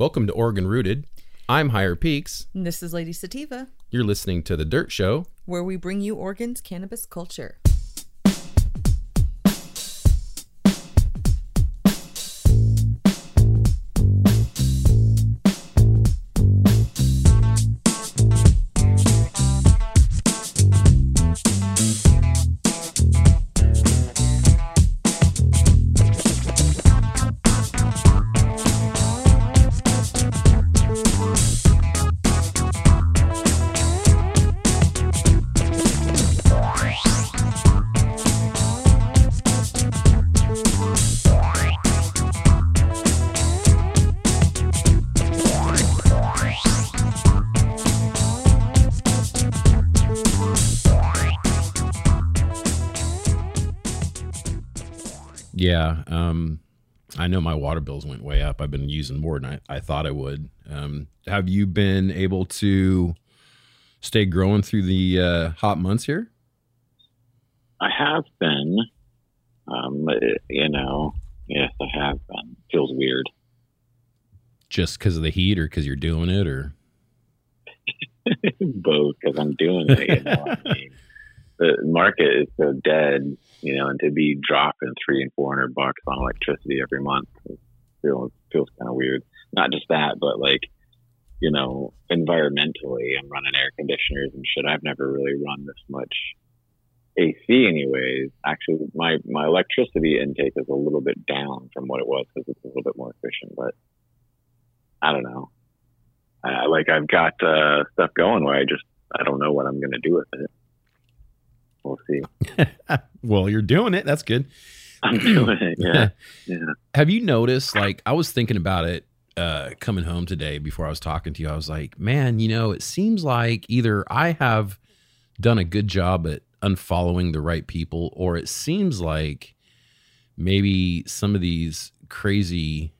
Welcome to Oregon Rooted. I'm Higher Peaks. And this is Lady Sativa, You're listening to The Dirt Show. where we bring you Oregon's cannabis culture. I know my water bills went way up. I've been using more than I, I thought I would. Um, have you been able to stay growing through the uh, hot months here? I have been. Um, you know, yes, I have been. Feels weird. Just because of the heat or because you're doing it or? Both, because I'm doing it. You know, I mean, the market is so dead. You know, and to be dropping three and four hundred bucks on electricity every month feels feels kind of weird. Not just that, but like, you know, environmentally, I'm running air conditioners and shit. I've never really run this much AC, anyways. Actually, my my electricity intake is a little bit down from what it was because it's a little bit more efficient. But I don't know. I, like I've got uh, stuff going where I just I don't know what I'm going to do with it. We'll see. well, you're doing it. That's good. I'm doing it. Yeah, yeah. Have you noticed? Like, I was thinking about it uh, coming home today before I was talking to you. I was like, man, you know, it seems like either I have done a good job at unfollowing the right people, or it seems like maybe some of these crazy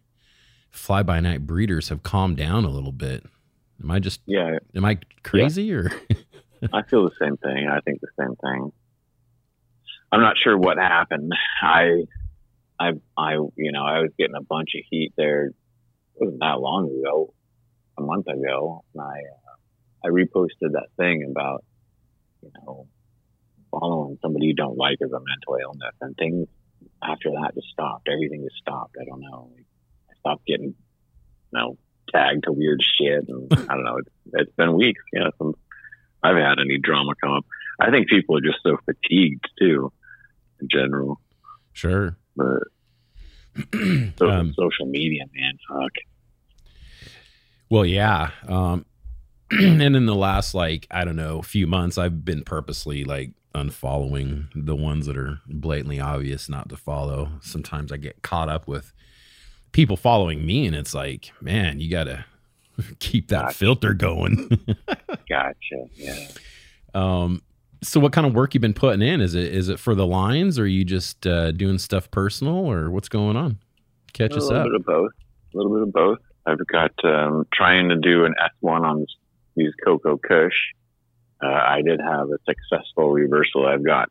fly by night breeders have calmed down a little bit. Am I just Yeah, am I crazy or I feel the same thing. I think the same thing. I'm not sure what happened. I, I, I, you know, I was getting a bunch of heat there. It wasn't that long ago, a month ago, and I, uh, I reposted that thing about, you know, following somebody you don't like as a mental illness, and things after that just stopped. Everything just stopped. I don't know. Like, I stopped getting, you know, tagged to weird shit, and I don't know. It's, it's been weeks. You know, some I've had any drama come up. I think people are just so fatigued too, in general. sure? But so, Um, social media, man, fuck. Well, yeah. Um, and in the last like I don't know few months, I've been purposely like unfollowing the ones that are blatantly obvious not to follow. Sometimes I get caught up with people following me, and it's like, man, you gotta keep that Gotcha. filter going. Gotcha. Yeah. um, so, what kind of work you been putting in? Is it is it for the lines, or are you just uh, doing stuff personal, or what's going on? Catch us up. a little bit of both. A little bit of both. I've got um, trying to do an S1 on these Cocoa Kush. Uh, I did have a successful reversal. I've got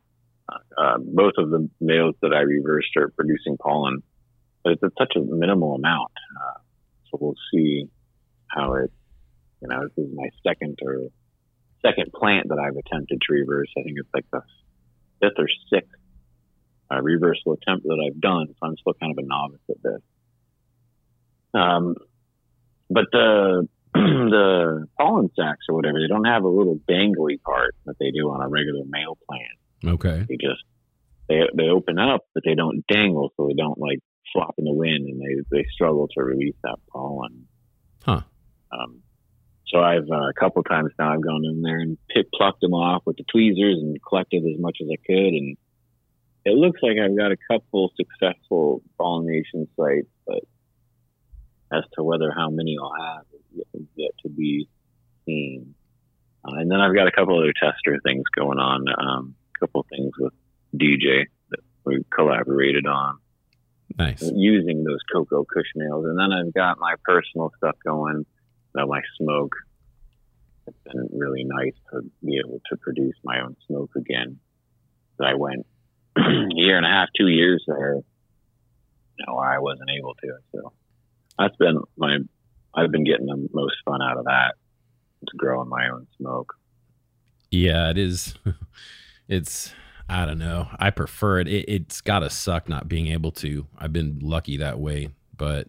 uh, both of the males that I reversed are producing pollen, but it's at such a minimal amount. Uh, so we'll see how it. You know, this is my second or second plant that I've attempted to reverse. I think it's like the fifth or sixth uh, reversal attempt that I've done. So I'm still kind of a novice at this. Um, but the the pollen sacs or whatever, they don't have a little dangly part that they do on a regular male plant. Okay. They just they they open up, but they don't dangle, so they don't like flop in the wind, and they they struggle to release that pollen. Huh. Um, so I've uh, a couple times now I've gone in there and pit plucked them off with the tweezers and collected as much as I could, and it looks like I've got a couple successful pollination sites, but as to whether how many I'll have is yet, yet to be seen. Uh, and then I've got a couple other tester things going on. Um, a couple things with DJ that we collaborated on Nice. using those cocoa kush nails. And then I've got my personal stuff going, uh, my smoke. It's been really nice to be able to produce my own smoke again. So I went a year and a half, two years there, you know, where I wasn't able to. So that's been my I've been getting the most fun out of that. It's growing my own smoke. Yeah, it is. It's I don't know. I prefer it. it it's got to suck not being able to. I've been lucky that way, but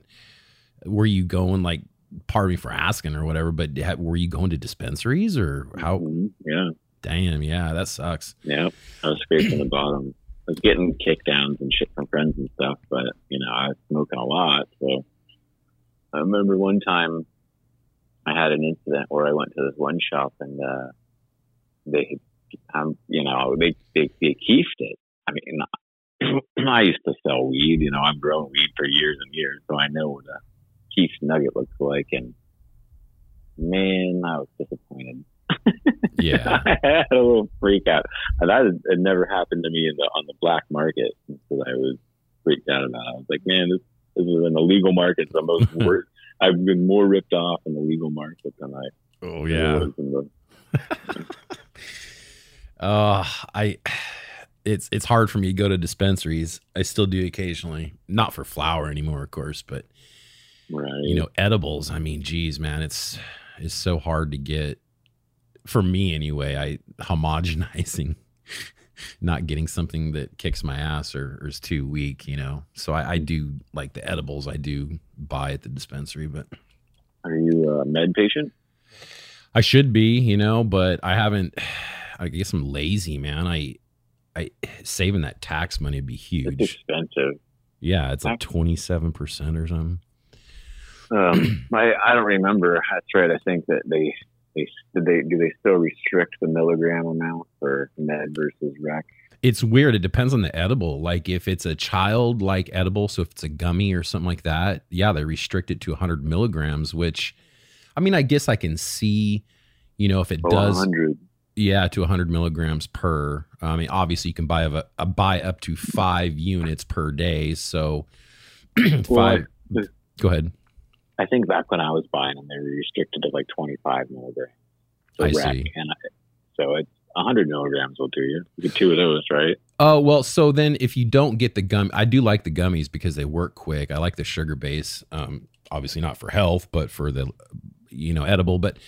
were you going like? Pardon me for asking or whatever, but were you going to dispensaries or how? Mhm. Yeah, Damn, yeah, that sucks. yeah. I was scraping the bottom. I was getting kickdowns and shit from friends and stuff, but you know, I was smoking a lot. So I remember one time I had an incident where I went to this one shop and uh, they, um, you know, they they they keefed it. I mean, I used to sell weed. You know, I've grown weed for years and years, so I know what keef nugget looks like. And man, I was disappointed. Yeah, I had a little freak out. And that had, never happened to me in the on the black market. So I was freaked out about. it. I was like, man, this this is an illegal market. The most worst. I've been more ripped off in the legal market than I oh was in the Uh, I it's it's hard for me to go to dispensaries. I still do occasionally, not for flower anymore, of course, but right. you know, edibles. I mean, geez, man, it's it's so hard to get for me anyway. I homogenizing, not getting something that kicks my ass or, or is too weak, you know. So I, I do like the edibles. I do buy at the dispensary, but Are you a med patient? I should be, you know, but I haven't. I guess I'm lazy, man. I, I saving that tax money would be huge. It's expensive. Yeah, it's like twenty seven percent or something. Um, I I don't remember. That's right. I think that they they did they do they still restrict the milligram amount for med versus rec? It's weird. It depends on the edible. Like if it's a child like edible, so if it's a gummy or something like that, yeah, they restrict it to 100 milligrams. Which, I mean, I guess I can see, you know, if it Oh, does, 100. yeah, to 100 milligrams per. I mean, obviously you can buy a, a buy up to five units per day. So five. Well, go ahead. I think back when I was buying them, they were restricted to like 25 milligrams. So I see. And I, so it's 100 milligrams will do you. You get two of those, right? Oh well, so then if you don't get the gum, I do like the gummies because they work quick. I like the sugar base. Um, obviously not for health, but for the you know edible. But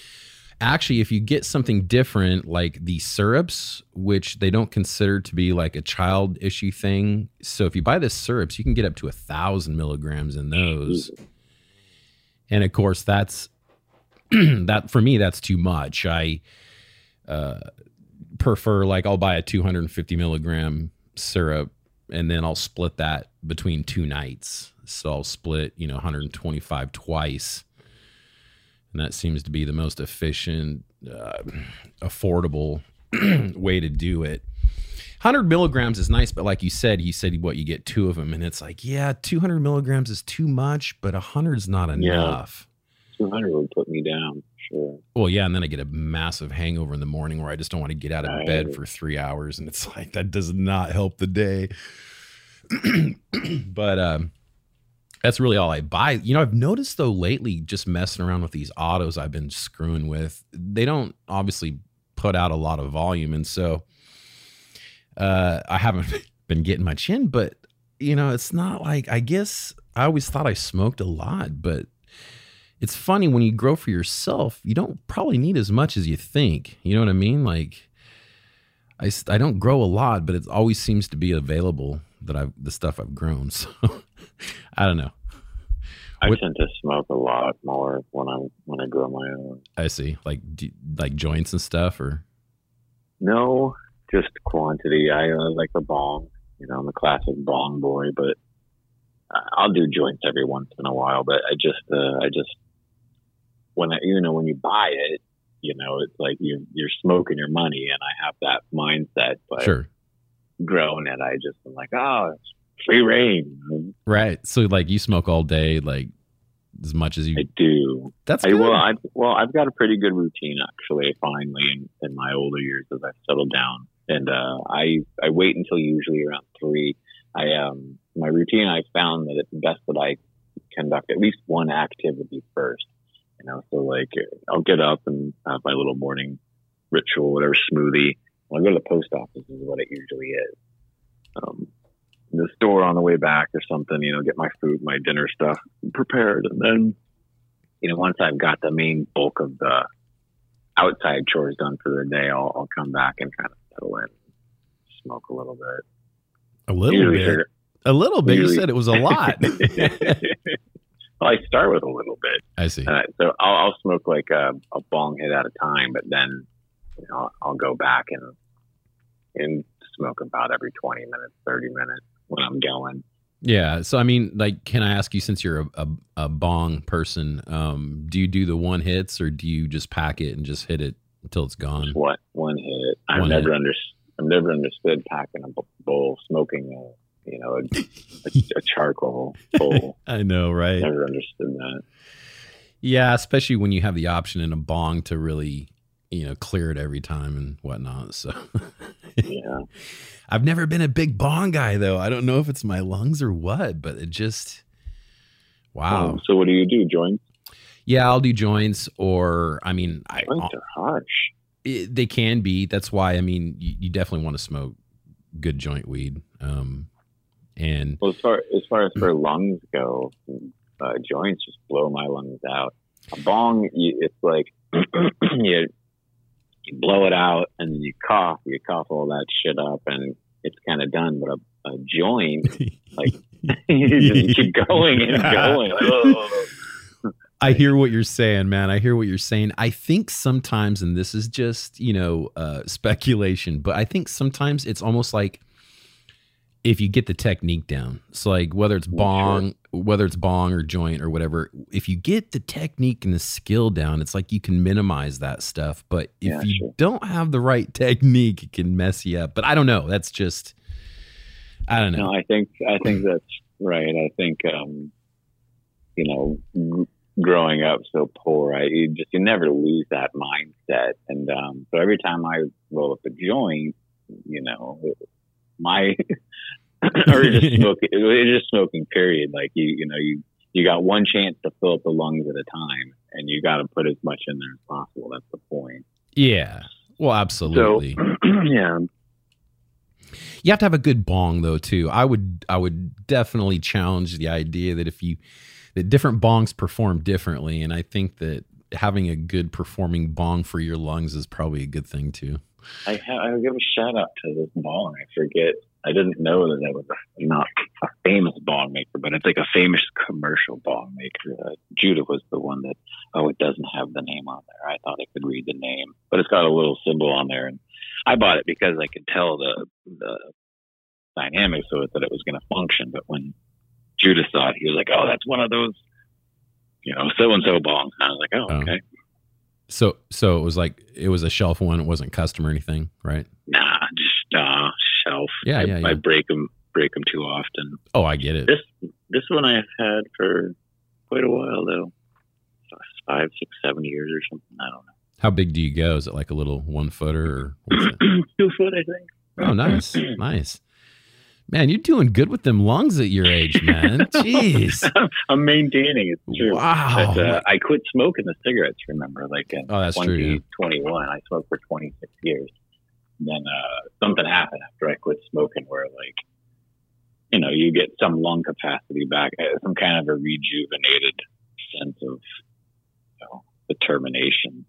actually, if you get something different like the syrups, which they don't consider to be like a child issue thing, so if you buy the syrups, you can get up to a thousand milligrams in those. And of course, that's that for me. That's too much. I uh, prefer like I'll buy a 250 milligram syrup and then I'll split that between two nights. So I'll split, you know, 125 twice. And that seems to be the most efficient, uh, affordable way to do it. 100 milligrams is nice, but like you said, you said what you get two of them, and it's like, yeah, 200 milligrams is too much, but 100 is not Yeah. enough. 200 would put me down. Sure. Well, yeah, and then I get a massive hangover in the morning where I just don't want to get out of bed for three hours, and it's like that does not help the day. but um, that's really all I buy. You know, I've noticed though lately, just messing around with these autos I've been screwing with, they don't obviously put out a lot of volume, and so uh, I haven't been getting my chin, But you know, it's not like I guess I always thought I smoked a lot, but it's funny when you grow for yourself, you don't probably need as much as you think. You know what I mean? Like, I, I don't grow a lot, but it always seems to be available that I've the stuff I've grown. So I don't know. I What- tend to smoke a lot more when I'm when I grow my own. I see like do, like joints and stuff, or No, just quantity. I uh, like the bong. You know, I'm a classic bong boy, but I'll do joints every once in a while. But I just, uh, I just when I, you know, when you buy it, you know, it's like you you're smoking your money, and I have that mindset. But sure, growing it, I just am like, oh, it's free reign. right? So like you smoke all day, like as much as I you. do. That's I, good. well, I well, I've got a pretty good routine actually. Finally, in, in my older years, as I've settled down, and uh, I I wait until usually around three. I um my routine. I found that it's best that I conduct at least one activity first. You know, so like I'll get up and have my little morning ritual, whatever smoothie. When I go to the post office, is what it usually is. Um, the store on the way back or something, you know, get my food, my dinner stuff prepared, and then you know, once I've got the main bulk of the outside chores done for the day, I'll, I'll come back and kind of in, smoke a little bit. A little Usually bit. A little bit. You said it was a lot. well, I start with a little bit. I see. Uh, so I'll, I'll smoke like a, a bong hit at a time, but then you know I'll, I'll go back and and smoke about every twenty minutes, thirty minutes when I'm going. Yeah. So I mean, like, can I ask you, since you're a, a, a bong person, um, do you do the one hits or do you just pack it and just hit it until it's gone? What? I've One never understood. I've never understood packing a bowl, smoking a you know a, a, a charcoal bowl. I know, right? never understood that. Yeah, especially when you have the option in a bong to really, you know, clear it every time and whatnot. So Yeah, I've never been a big bong guy though. I don't know if it's my lungs or what, but it just wow. Um, so what do you do? Joints? Yeah, I'll do joints or I mean, I Joints are harsh. It, they can be. That's why I mean, you, you definitely want to smoke good joint weed. Um and Well, as far as far as for lungs go, uh, joints just blow my lungs out. A bong, you, it's like you you blow it out and then you cough, you cough all that shit up, and it's kind of done. But a, a joint, Like- you just keep going and going. Like, oh. I hear what you're saying, man. I hear what you're saying. I think sometimes, and this is just, you know, uh, speculation, but I think sometimes it's almost like if you get the technique down. It's like whether it's bong, whether it's bong or joint or whatever, if you get the technique and the skill down, it's like you can minimize that stuff. But if Yeah, you sure. don't have the right technique, it can mess you up. But I don't know. That's just, I don't know. No, I think I think that's right. I think um, you know, growing up so poor, I you just you never lose that mindset. And um, so every time I roll up a joint, you know, my or just smoking, it's just smoking. Period. Like you, you know, you you got one chance to fill up the lungs at a time, and you got to put as much in there as possible. That's the point. yeah. Well, absolutely. So yeah, You have to have a good bong though too. I would I would definitely challenge the idea that if you that different bongs perform differently and I think that having a good performing bong for your lungs is probably a good thing too. I I'll give a shout out to this bong. I forget. I didn't know that that was a, not a famous bong maker, but it's like a famous commercial bong maker. Uh, Judah was the one that. Oh, it doesn't have the name on there. I thought I could read the name, but it's got a little symbol on there, and I bought it because I could tell the the dynamics of it that it was going to function. But when Judah thought. he was like, "Oh, that's one of those." You know, so and so bongs. And I was like, oh, Oh. okay. So so it was like it was a shelf one, it wasn't custom or anything, right? Nah, just uh, shelf. Yeah, I, yeah, I break them, break them too often. Oh, I get it. This this one I've had for quite a while though, five, six, seven years or something. I don't know. How big do you go? Is it like a little one footer or what's it? know. Two foot, I think. Oh, nice. Nice. Man, you're doing good with them lungs at your age, man. Jeez. I'm maintaining. It's true. Wow. But, uh, I quit smoking the cigarettes. Remember, like in Oh, that's true, yeah. 2021, I smoked for 26 years. And then uh, something happened after I quit smoking, where like, you know, you get some lung capacity back, uh, some kind of a rejuvenated sense of, you know, determination.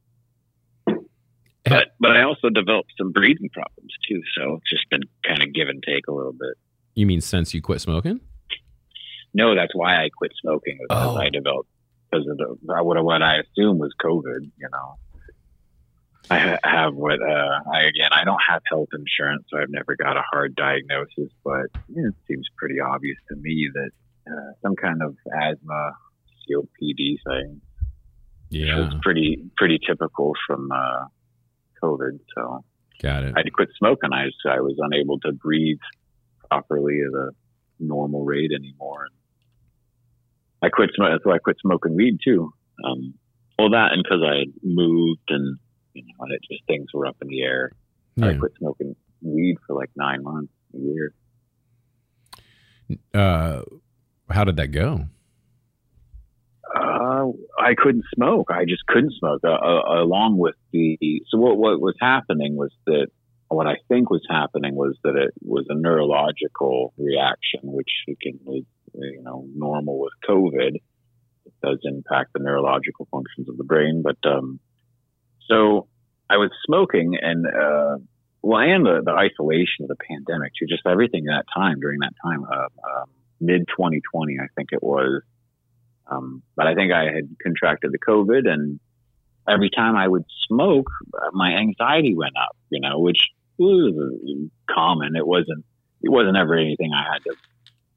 But but I also developed some breathing problems too, so it's just been kind of give and take a little bit. You mean since you quit smoking? No, that's why I quit smoking. Because Oh. I developed because of the what what I assume was COVID. You know, I have what uh, I again I don't have health insurance, so I've never got a hard diagnosis. But you know, it seems pretty obvious to me that uh, some kind of asthma, COPD thing. Yeah. it's pretty pretty typical from uh, COVID. So Got it. I had to quit smoking. I I was unable to breathe properly at a normal rate anymore. I quit smoking. That's why I quit smoking weed too. Um, well, that and because I had moved and you know, and it just things were up in the air. I quit smoking weed for like nine months, a year. Uh, how did that go? Uh, I couldn't smoke. I just couldn't smoke. Uh, uh, along with the so what what was happening was that what I think was happening was that it was a neurological reaction, which again was you know normal with COVID. It does impact the neurological functions of the brain. But um, so I was smoking, and uh, well, and the, the isolation of the pandemic, too, just everything that time during that time, uh, uh, mid 2020, I think it was. Um, but I think I had contracted the COVID, and every time I would smoke, uh, my anxiety went up, you know, which common. It wasn't, it wasn't ever anything I had to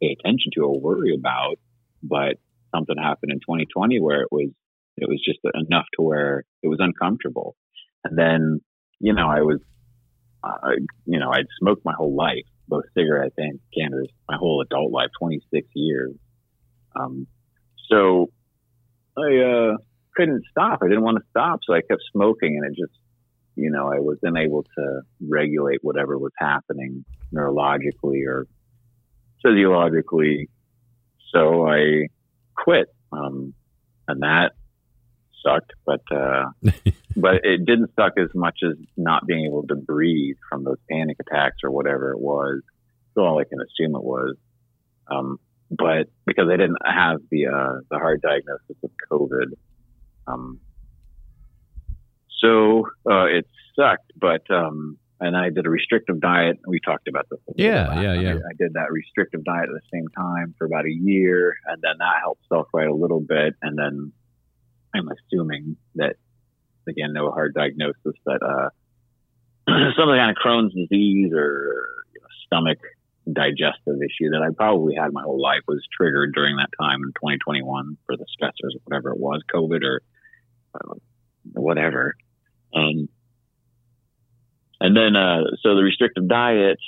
pay attention to or worry about, but something happened in 2020 where it was, it was just enough to where it was uncomfortable. And then, you know, I was, uh, you know, I'd smoked my whole life, both cigarettes and cannabis, my whole adult life, 26 years. Um, so I, uh, couldn't stop. I didn't want to stop. So I kept smoking and it just, you know, I wasn't able to regulate whatever was happening neurologically or physiologically. So I quit. Um, and that sucked, but, uh, but it didn't suck as much as not being able to breathe from those panic attacks or whatever it was. That's all I can assume it was. Um, but because I didn't have the, uh, the hard diagnosis of COVID, um, so uh, it sucked, but um, and I did a restrictive diet. We talked about this. Yeah, yeah, yeah. I, I did that restrictive diet at the same time for about a year, and then that helped self right a little bit. And then I'm assuming that again, no hard diagnosis, but uh, some kind of Crohn's disease or you know, stomach digestive issue that I probably had my whole life was triggered during that time in 2021 for the stressors or whatever it was, COVID or uh, whatever. Um, and then, uh, so the restrictive diet,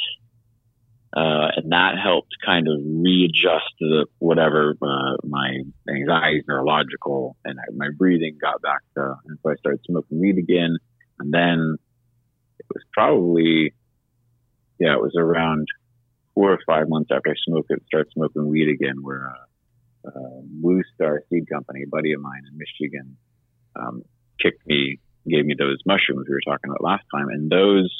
uh, and that helped kind of readjust the whatever uh, my anxiety, neurological, and my breathing got back to. And so I started smoking weed again, and then it was probably, yeah, it was around four or five months after I smoked it, started smoking weed again. Where uh, uh, Blue Star Seed Company, a buddy of mine in Michigan, um, kicked me, gave me those mushrooms we were talking about last time, and those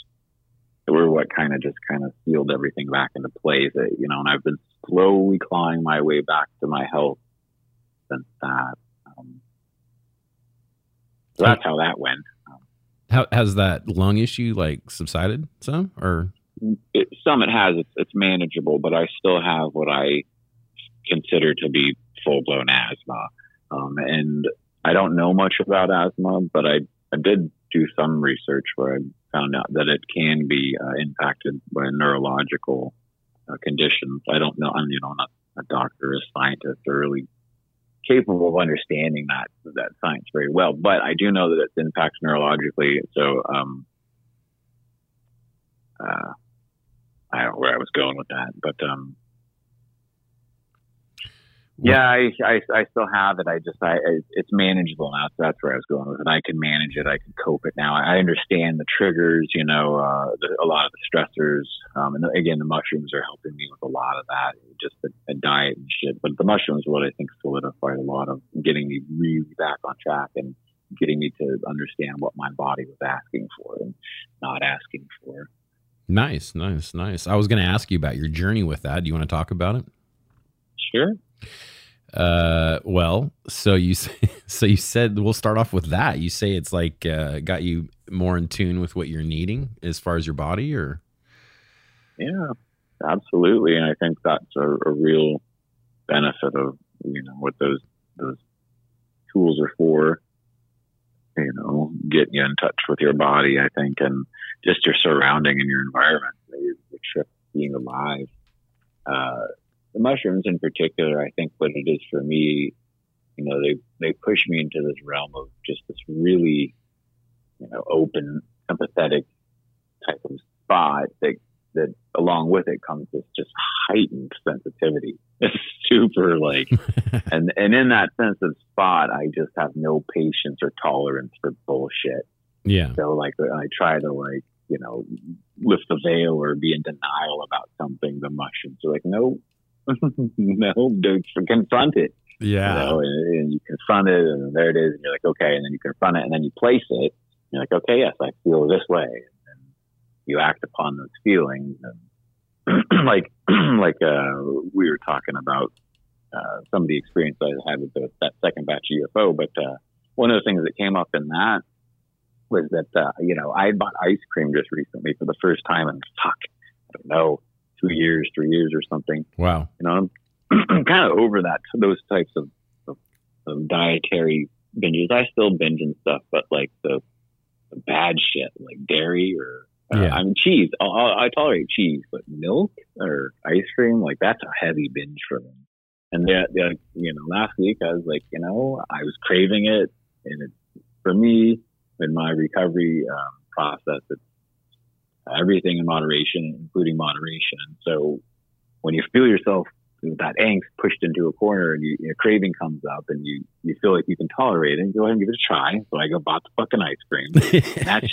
were what kind of just kind of sealed everything back into place. That, you know, and I've been slowly clawing my way back to my health since that. Um, so that's how that went. How has that lung issue like subsided some, or it, some it has. It's, it's manageable, but I still have what I consider to be full blown asthma. Um, and I don't know much about asthma, but I, I did do some research where I found out that it can be uh, impacted by neurological uh, conditions. I don't know. I'm, you know, not a doctor, a scientist, or really capable of understanding that that science very well. But I do know that it impacts neurologically. So, um, uh, I don't know where I was going with that, but um, yeah, I, I, I still have it. I just I it's manageable now. So that's where I was going with it. I can manage it. I can cope it now. I understand the triggers. You know, uh, the, a lot of the stressors. Um, and again, the mushrooms are helping me with a lot of that. Just the, the diet and shit. But the mushrooms, are what I think solidified a lot of getting me really back on track and getting me to understand what my body was asking for and not asking for. Nice, nice, nice. I was going to ask you about your journey with that. Do you want to talk about it? Sure. Uh, well, so you so you said we'll start off with that. You say it's like uh, got you more in tune with what you're needing as far as your body, or yeah, absolutely. And I think that's a, a real benefit of you know what those those tools are for. You know, getting you in touch with your body, I think, and just your surrounding and your environment, your trip being alive. Uh, the mushrooms in particular, I think what it is for me, you know, they, they push me into this realm of just this really, you know, open, empathetic type of spot that, that along with it comes this just heightened sensitivity. It's super like, and, and in that sense of spot, I just have no patience or tolerance for bullshit. Yeah. So like, I try to like, you know, lift the veil or be in denial about something, the mushrooms are like, no, no, dude, confront it. Yeah. You know, and, and, you confront it, and there it is. And you're like, okay. And then you confront it, and then you place it. you're like, okay, yes, I feel this way. And you act upon those feelings. And like, like uh, we were talking about uh, some of the experience I had with the, that second batch of UFO. But uh, one of the things that came up in that was that uh, you know I bought ice cream just recently for the first time, and fuck, I don't know, two years, three years, or something. Wow. You know, I'm kind of over that those types of, of, of dietary binges. I still binge and stuff, but like the, the bad shit, like dairy or uh, Yeah. I mean cheese. i I tolerate cheese, but milk or ice cream, like that's a heavy binge for me. And the, the, you know, last week I was like, you know, I was craving it, and it for me in my recovery um, process, it's everything in moderation, including moderation. And so when you feel yourself with that angst pushed into a corner and you, a craving comes up and you, you feel like you can tolerate it, go ahead and give it a try. So I go bought the fucking ice cream. That's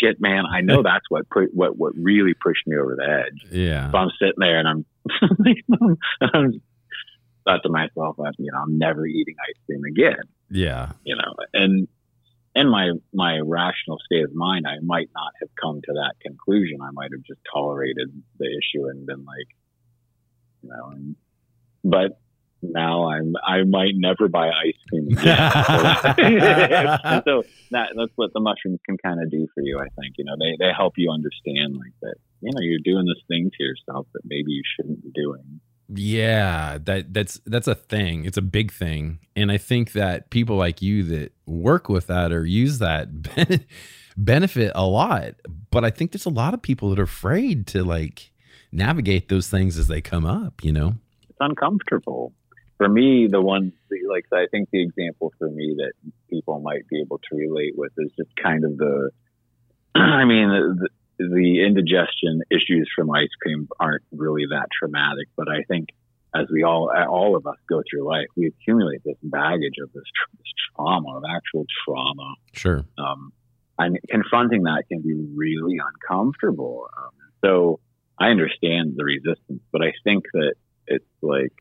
shit, man. I know that's what put what what really pushed me over the edge. yeah. So I'm sitting there and I'm, I'm thought to myself, I- you know, I'm never eating ice cream again. Yeah. You know, and in my my rational state of mind, I might not have come to that conclusion. I might have just tolerated the issue and been like, you know, and, but now I'm I might never buy ice cream again. and so that that's what the mushrooms can kind of do for you. I think you know they they help you understand like that. You know, you're doing this thing to yourself that maybe you shouldn't be doing. Yeah, that that's that's a thing. It's a big thing, and I think that people like you that work with that or use that benefit a lot. But I think there's a lot of people that are afraid to like navigate those things as they come up. You know? It's uncomfortable. For me, the one like I think the example for me that people might be able to relate with is just kind of the. I mean, the, the indigestion issues from ice cream aren't really that traumatic, but I think as we all, all of us go through life, we accumulate this baggage of this, this trauma, of actual trauma. Sure. Um, and confronting that can be really uncomfortable. Um, so I understand the resistance, but I think that it's like,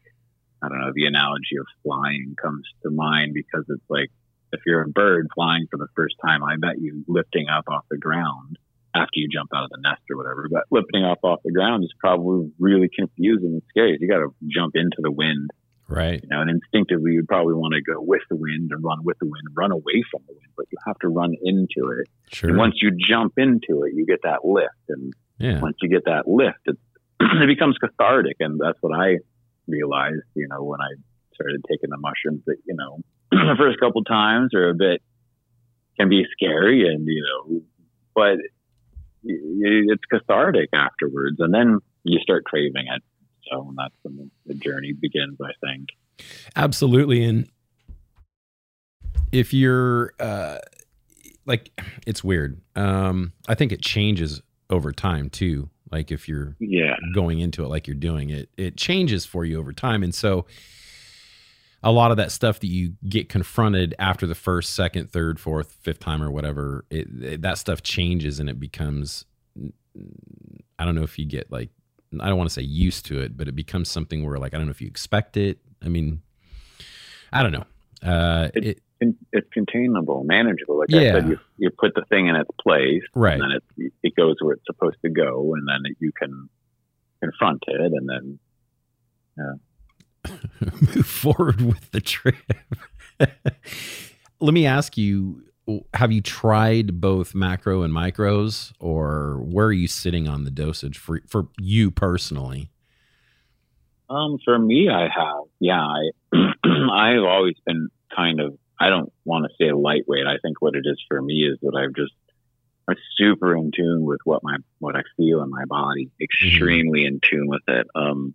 I don't know, the analogy of flying comes to mind because it's like, if you're a bird flying for the first time, I bet you lifting up off the ground after you jump out of the nest or whatever. But lifting off off the ground is probably really confusing and scary. You got to jump into the wind, Right. you know, and instinctively you'd probably want to go with the wind and run with the wind, run away from the wind, but you have to run into it. Sure. And once you jump into it, you get that lift, and yeah. once you get that lift, it, it becomes cathartic, and that's what I realized, you know, when I started taking the mushrooms. That you know, the first couple times are a bit can be scary, and you know, but it's cathartic afterwards, and then you start craving it. So that's when the journey begins, I think. Absolutely. And if you're uh like it's weird. Um I think it changes over time too. Like if you're Yeah, going into it like you're doing it, it changes for you over time. And so a lot of that stuff that you get confronted after the first, second, third, fourth, fifth time or whatever, it, it- that stuff changes and it becomes I don't know if you get like I don't want to say used to it, but it becomes something where like I don't know if you expect it. I mean, I don't know. Uh, it, Con- it's containable, manageable. Like Yeah. I said, you, you put the thing in its place, right. and then it it goes where it's supposed to go, and then you can confront it, and then move forward with the trip. Let me ask you have you tried both macro and micros or where are you sitting on the dosage for for you personally? um, for me, I have, yeah, I I've always been kind of I don't want to say lightweight. I think what it is for me is that I've just I'm super in tune with what my what I feel in my body, extremely in tune with it. Um,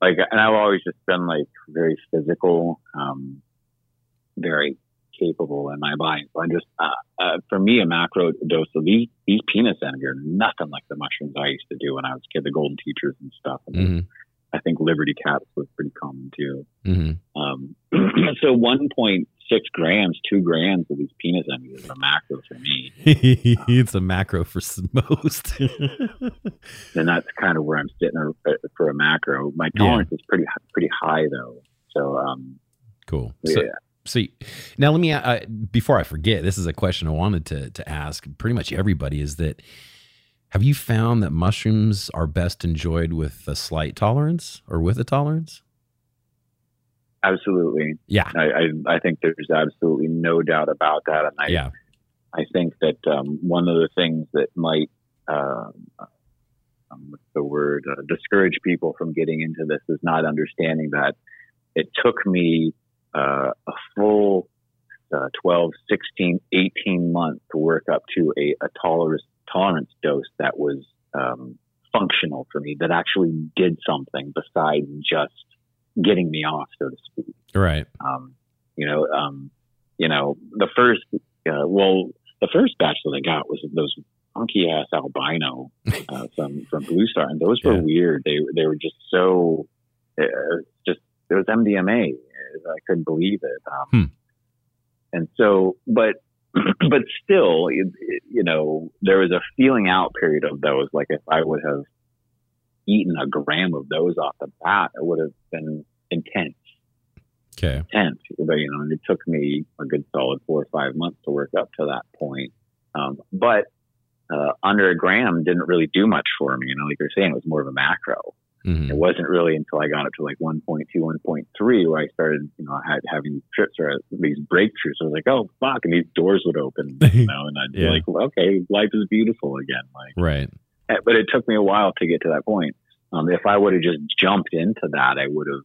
like, and I've always just been like very physical, um, very capable in my body. So I just, uh, uh, for me, a macro dose of these these Penis Envy are nothing like the mushrooms I used to do when I was a kid, the golden teachers and stuff. And hmm I think Liberty Caps was pretty common too. hmm Um, so 1.6 grams, two grams of these Penis Envies is a macro for me. it's a macro for most. and that's kind of where I'm sitting uh, for a macro. My Yeah. tolerance is pretty pretty high though. So um, cool. yeah, So, so you- now let me uh, before I forget, this is a question I wanted to to ask pretty much everybody is that have you found that mushrooms are best enjoyed with a slight tolerance or with a tolerance? Absolutely. Yeah. I, I, I think there's absolutely no doubt about that. And I, Yeah. I think that um, one of the things that might, uh, um, what's the word, uh, discourage people from getting into this is not understanding that it took me uh, a full uh, 12, 16, 18 months to work up to a, a tolerance, tolerance dose that was um, functional for me, that actually did something besides just getting me off, so to speak. Right. Um, you know, um, you know, the first, uh, well, the first batch that I got was those funky ass albino uh, from from Blue Star, and those were Yeah. weird. They they were just so uh, just it was MDMA. I couldn't believe it. Um, Hmm. And so, but but still, it, it- you know, there was a feeling out period of those. Like if I would have eaten a gram of those off the bat, it would have been intense Okay. intense. But, you know, and it took me a good solid four or five months to work up to that point. Um, but uh, under a gram didn't really do much for me. You know, like you're saying, it was more of a macro. Mhm. It wasn't really until I got up to like 1.2, 1.3 where I started, you know, had, having these trips or these breakthroughs. I was like, oh, fuck. And these doors would open, you know, and I'd be like, well, okay, life is beautiful again. Like, Right. Eh, but it took me a while to get to that point. Um, if I would have just jumped into that, I would have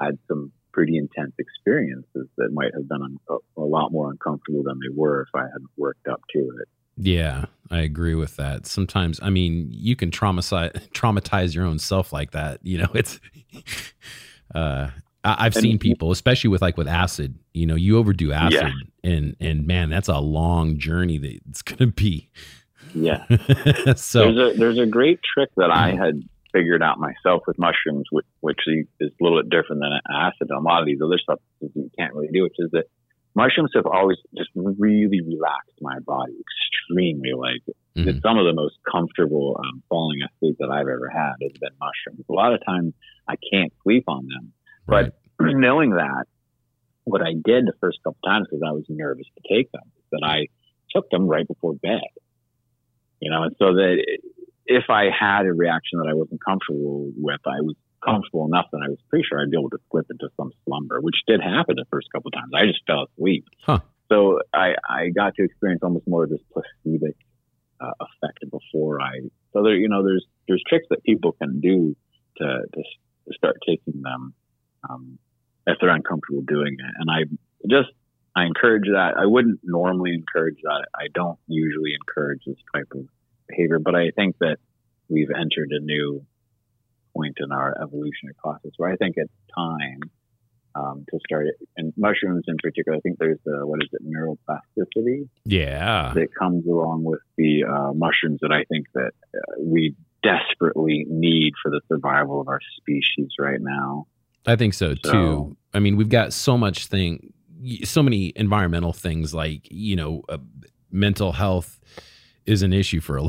had some pretty intense experiences that might have been un- a, lot more uncomfortable than they were if I hadn't worked up to it. Yeah, I agree with that. Sometimes, I mean, you can traumatize traumatize your own self like that. You know, it's. Uh, I, I've seen people, especially with like with acid. You know, you overdo acid, Yeah. and and man, that's a long journey that it's gonna be. Yeah. so there's a there's a great trick that I had figured out myself with mushrooms, which, which is a little bit different than acid and a lot of these other substances you can't really do, which is that mushrooms have always just really relaxed my body extremely. Like Mhm. it's some of the most comfortable um, falling asleep that I've ever had has been mushrooms. A lot of times I can't sleep on them, right. but knowing that, what I did the first couple times because I was nervous to take them, is that I took them right before bed. You know, and so that if I had a reaction that I wasn't comfortable with, I was comfortable enough that I was pretty sure I'd be able to slip into some slumber, which did happen the first couple of times. I just fell asleep. Huh. So I, I got to experience almost more of this placebo uh, effect before I. So there, you know, there's there's tricks that people can do to to, to start taking them um, if they're uncomfortable doing it. And I just I encourage that. I wouldn't normally encourage that. I don't usually encourage this type of behavior, but I think that we've entered a new point in our evolutionary process where I think it's time um, to start it. And mushrooms in particular, I think there's the, what is it, neuroplasticity yeah, that comes along with the uh, mushrooms that I think that uh, we desperately need for the survival of our species right now. I think so too. So- I mean, we've got so much thing, so many environmental things like you know, uh, mental health is an issue for a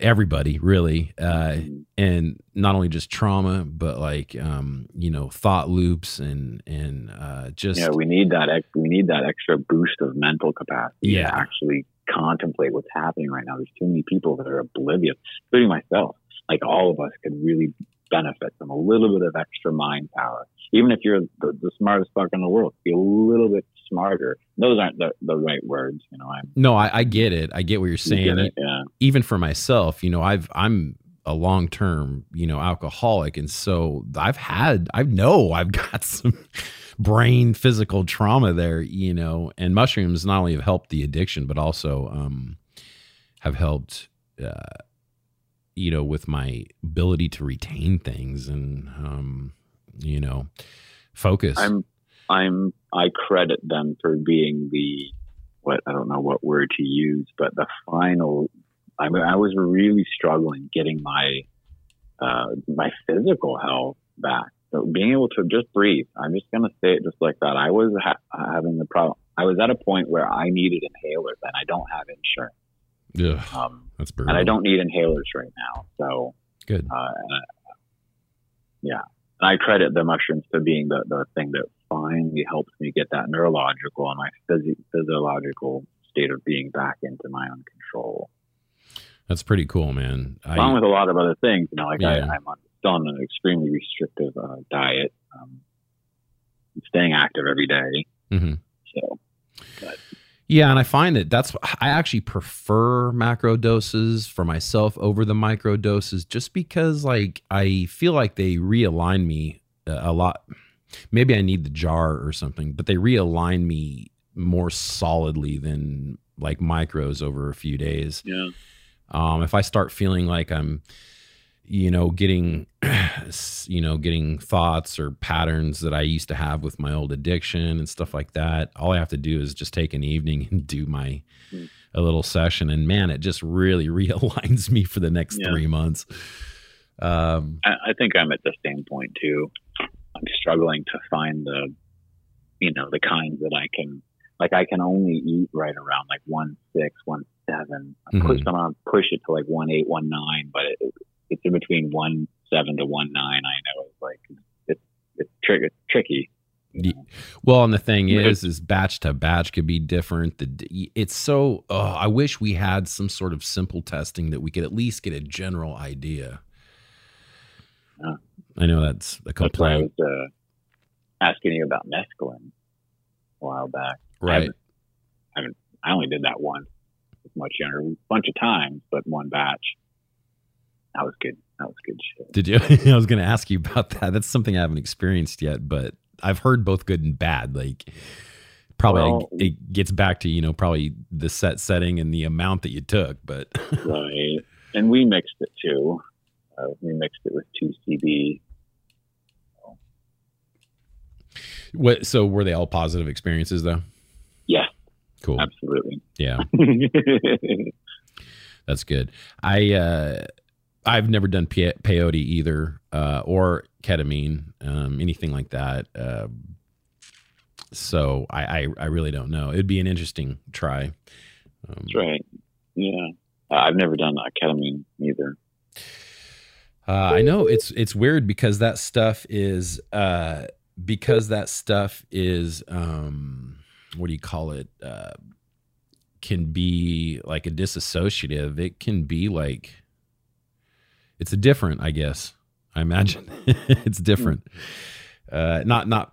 everybody, really, uh, and not only just trauma, but like um, you know, thought loops and and uh, just yeah, we need that. Ex- we need that extra boost of mental capacity Yeah. to actually contemplate what's happening right now. There's too many people that are oblivious, including myself. Like all of us could really benefit from a little bit of extra mind power. Even if you're the, the smartest fuck in the world, be a little bit smarter. Those aren't the, the right words, you know. I'm no, I, I get it. I get what you're saying. get it? Yeah. even for myself, you know, I've I'm a long term, you know, alcoholic, and so I've had I know I've got some brain physical trauma there, you know, and mushrooms not only have helped the addiction, but also um, have helped, uh, you know, with my ability to retain things and um, you know, focus. I'm I'm I credit them for being the what I don't know what word to use, but the final. I mean, I was really struggling getting my uh, my physical health back. So being able to just breathe. I'm just gonna say it just like that. I was ha- having the problem. I was at a point where I needed inhalers, and I don't have insurance, Ugh, um, that's brutal. and I don't need inhalers right now. So Good. uh, yeah, and I credit the mushrooms to being the, the thing that finally helps me get that neurological and my physi- physiological state of being back into my own control. That's pretty cool, man. Along I, with a lot of other things, you know, like Yeah. I, I'm on, still on an extremely restrictive uh, diet. Um, staying active every day. hmm So Yeah, and I find that that's I actually prefer macro doses for myself over the micro doses just because like I feel like they realign me uh, a lot. Maybe I need the jar or something, but they realign me more solidly than like micros over a few days. yeah, Um, if I start feeling like I'm, you know, getting, you know, getting thoughts or patterns that I used to have with my old addiction and stuff like that, all I have to do is just take an evening and do my Mm. a little session, and man, it just really realigns me for the next Yeah. three months. Um, I, I think I'm at the same point too. I'm struggling to find the, you know, the kinds that I can, like I can only eat right around like one six, one seven. I push Mhm. them on, push it to like one eight, one nine, but it, it's in between one seven to one nine. I know it's like it's it's, tri- it's tricky. you Well, and the thing Yeah. is, is batch to batch could be different. The it's so. Oh, I wish we had some sort of simple testing that we could at least get a general idea. Yeah. I know that's a That's why I complaint, was uh, asking you about mescaline a while back. I right? haven't- I haven't. I only did that once. It's much younger, a bunch of times, but one batch. That was good. That was good shit. Did you? I was going to ask you about that. That's something I haven't experienced yet, but I've heard both good and bad. Like, probably Well- it, it gets back to you know probably the set setting and the amount that you took, but right. And we mixed it too. Uh, we mixed it with two CB. what? So were they all positive experiences though? Yeah, Cool. absolutely. Yeah. That's good. I uh I've never done pe- peyote either, uh, or ketamine, um, anything like that. Uh, so I, I I really don't know. It'd be an interesting try. Um, That's right. Yeah. I've never done uh, ketamine either. Uh, I know it's it's weird because that stuff is uh, because that stuff is um, what do you call it? Uh, can be like a disassociative. It can be like it's a different, I guess. I imagine it's different. Uh, not not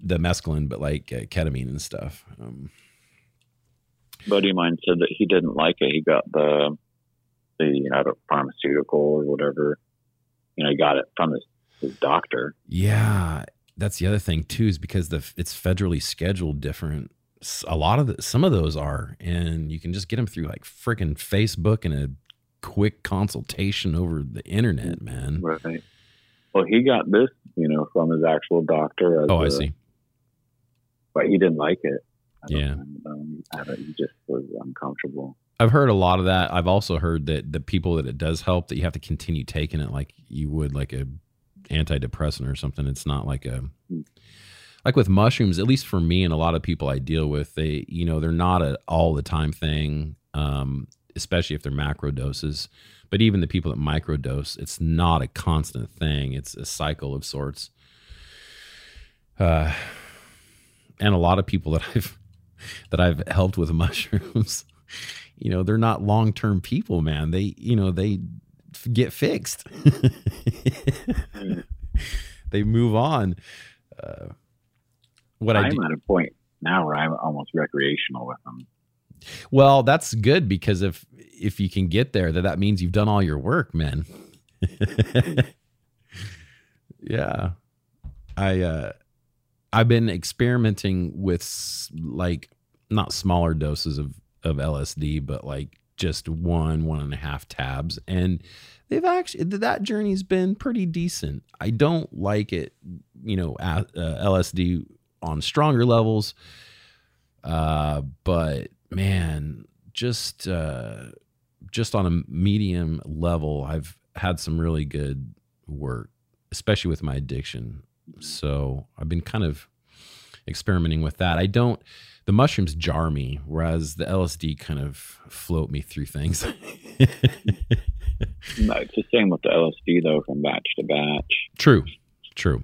the mescaline, but like uh, ketamine and stuff. Um, buddy of mine said that he didn't like it. He got the the I don't, pharmaceutical or whatever. You know, he got it from his, his doctor. Yeah, that's the other thing too, is because the it's federally scheduled different. A lot of the, some of those are, and you can just get them through like freaking Facebook and a quick consultation over the internet, man. Right. Well, he got this, you know, from his actual doctor. as Oh, I a- see. But he didn't like it. I Yeah. Um, he just was uncomfortable. I've heard a lot of that. I've also heard that the people that it does help that you have to continue taking it like you would like a antidepressant or something. It's not like a like with mushrooms, at least for me and a lot of people I deal with, they you know, they're not a all the time thing. Um, especially if they're macro doses. But even the people that microdose, it's not a constant thing. It's a cycle of sorts. Uh and a lot of people that I've that I've helped with mushrooms you know they're not long-term people man they you know they get fixed they move on uh, what i I'm do at a point now where I'm almost recreational with them. Well that's good because if if you can get there that that means you've done all your work man yeah. I uh i've been experimenting with like not smaller doses of of lsd but like just one one and a half tabs. And they've actually that journey's been pretty decent. I don't like it you know uh, lsd on stronger levels uh but man just uh just on a medium level i've had some really good work especially with my addiction. So i've been kind of experimenting with that. I don't the mushrooms jar me whereas the lsd kind of float me through things. No, It's the same with the LSD though, from batch to batch. true true.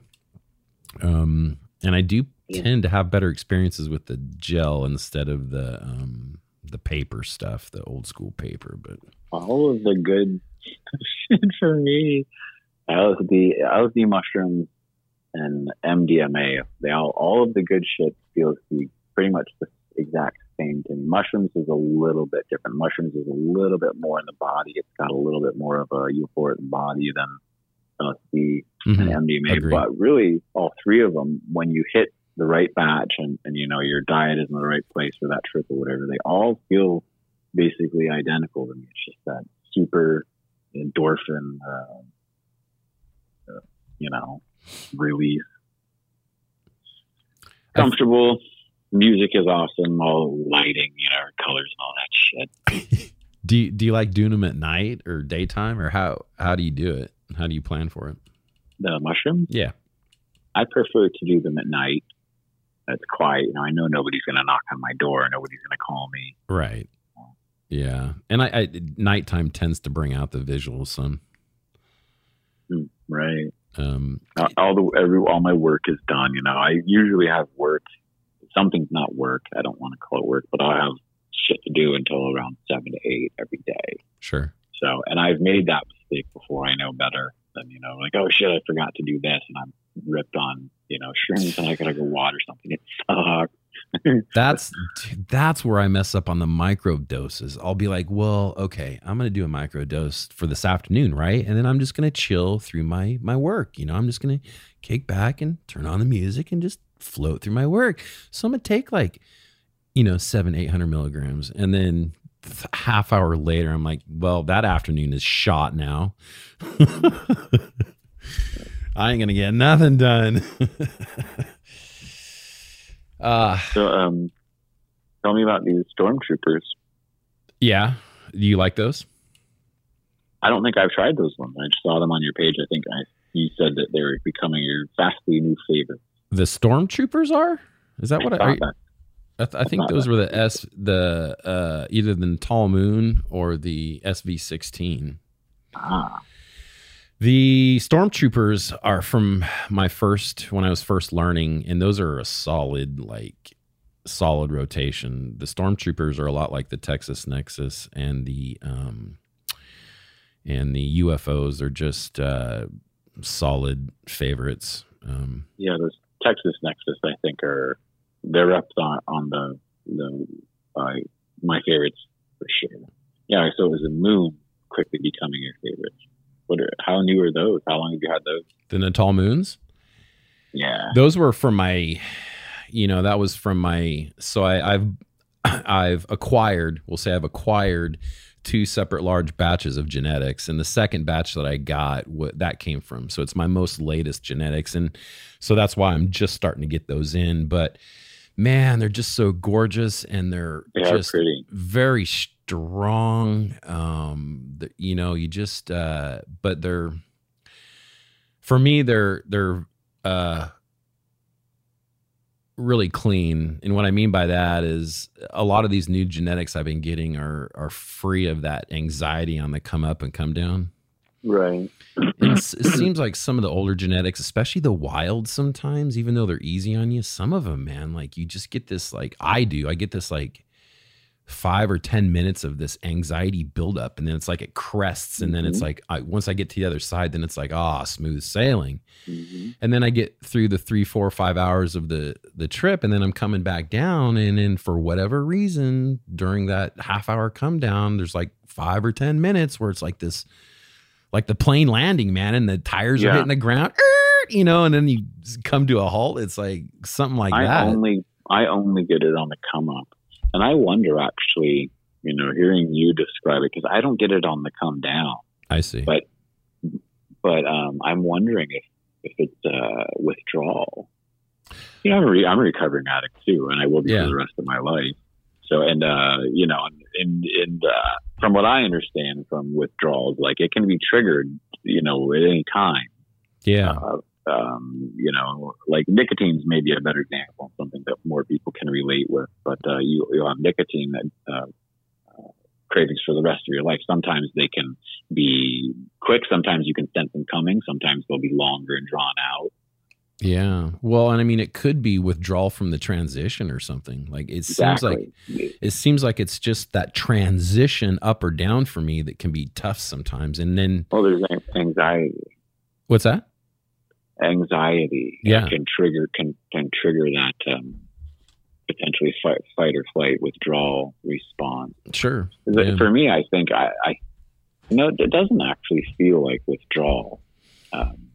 Um and i do Yeah. tend to have better experiences with the gel instead of the um the paper stuff the old school paper but All of the good shit for me. LSD, LSD mushrooms and MDMA. They all all of the good shit feels the pretty much the exact same to me. Mushrooms is a little bit different. Mushrooms is a little bit more in the body. It's got a little bit more of a euphoric body than LSD Mhm. and MDMA. Agreed. But really, all three of them, when you hit the right batch and, and you know your diet is in the right place for that trip or whatever, they all feel basically identical to me. It's just that super endorphin, uh, uh, you know, release. Comfortable. Music is awesome. All lighting, you know, colors and all that shit. Do you, do you like doing them at night or daytime or how how do you do it? How do you plan for it? The mushrooms. Yeah. I prefer to do them at night. It's quiet. You know, I know nobody's going to knock on my door. Nobody's going to call me. Right. Yeah. And I, I nighttime tends to bring out the visuals some. Hmm, Right. Um Uh, all the every all my work is done. You know, I usually have work. Something's not work. I don't want to call it work, but I'll have shit to do until around seven to eight every day. sure. So, and I've made that mistake before. I know better than you know, like oh shit, I forgot to do this, and I'm ripped on you know shrooms, and I gotta go water something. It sucks. That's that's where I mess up on the micro doses. I'll be like, well, okay, I'm gonna do a micro dose for this afternoon, right? And then I'm just gonna chill through my my work. You know, I'm just gonna kick back and turn on the music and just float through my work. So I'm gonna take like, you know, seven, eight hundred milligrams, and then th- half hour later, I'm like, well, that afternoon is shot now. I ain't gonna get nothing done. uh So, um, tell me about these stormtroopers. Yeah. Do you like those? I don't think I've tried those ones. I just saw them on your page. I think I you said that they were becoming your vastly new favorite. The stormtroopers are? Is that what I? thought Are, that. I, th- I think those that. were the S, the uh, either the Tall Moon or the SV sixteen. Ah, The stormtroopers are from my first when I was first learning, and those are a solid like solid rotation. The stormtroopers are a lot like the Texas Nexus and the um and the UFOs are just uh solid favorites. Um yeah, those Texas Nexus, I think, are they're up on, on the the uh, my favorites for sure. Yeah, so it was a moon quickly becoming your favorites. What? Are, how new are those? How long have you had those? the Natal Moons. Yeah, those were from my you know that was from my so I, i've i've acquired we'll say i've acquired two separate large batches of genetics and the second batch that i got what that came from so it's my most latest genetics and so that's why i'm just starting to get those in but man they're just so gorgeous and they're they just pretty. very strong um the, you know you just uh but they're for me they're they're uh really clean and what i mean by that is a lot of these new genetics i've been getting are are free of that anxiety on the come up and come down Right. it's- it seems like some of the older genetics, especially the wild, sometimes, even though they're easy on you, some of them, man, like you just get this, like I do, I get this like five or 10 minutes of this anxiety buildup. And then it's like it crests. And then it's Mhm. like, I, once I get to the other side, then it's like, ah, smooth sailing. hmm And then I get through the three, four, five hours of the the trip, and then I'm coming back down. And then for whatever reason, during that half hour come down, there's like five or ten minutes where it's like this, like the plane landing, man, and the tires are hitting the ground, you know, and then you come to a halt. It's like something like I that. only I only get it on the come up, and I wonder actually, you know, hearing you describe it because I don't get it on the come down. I see. But but um, I'm wondering if if it's uh, withdrawal. You know, I'm a, re- I'm a recovering addict too, and I will be Yeah. for the rest of my life. So, and uh, you know, and and, and uh, from what I understand from withdrawals, like it can be triggered, you know, at any time. yeah, Uh, um, you know, like nicotine's maybe a better example, something that more people can relate with. But uh, you you have nicotine that uh, uh, cravings for the rest of your life. Sometimes they can be quick. Sometimes you can sense them coming. Sometimes they'll be longer and drawn out. Yeah. Well, and I mean, it could be withdrawal from the transition or something. Like it seems like it seems like it's just that transition up or down for me that can be tough sometimes. And then well, there's anxiety. what's that? anxiety Yeah. can trigger can can trigger that um, potentially fight, fight or flight withdrawal response. Sure. Yeah. For me, I think I, I you know it doesn't actually feel like withdrawal. Um,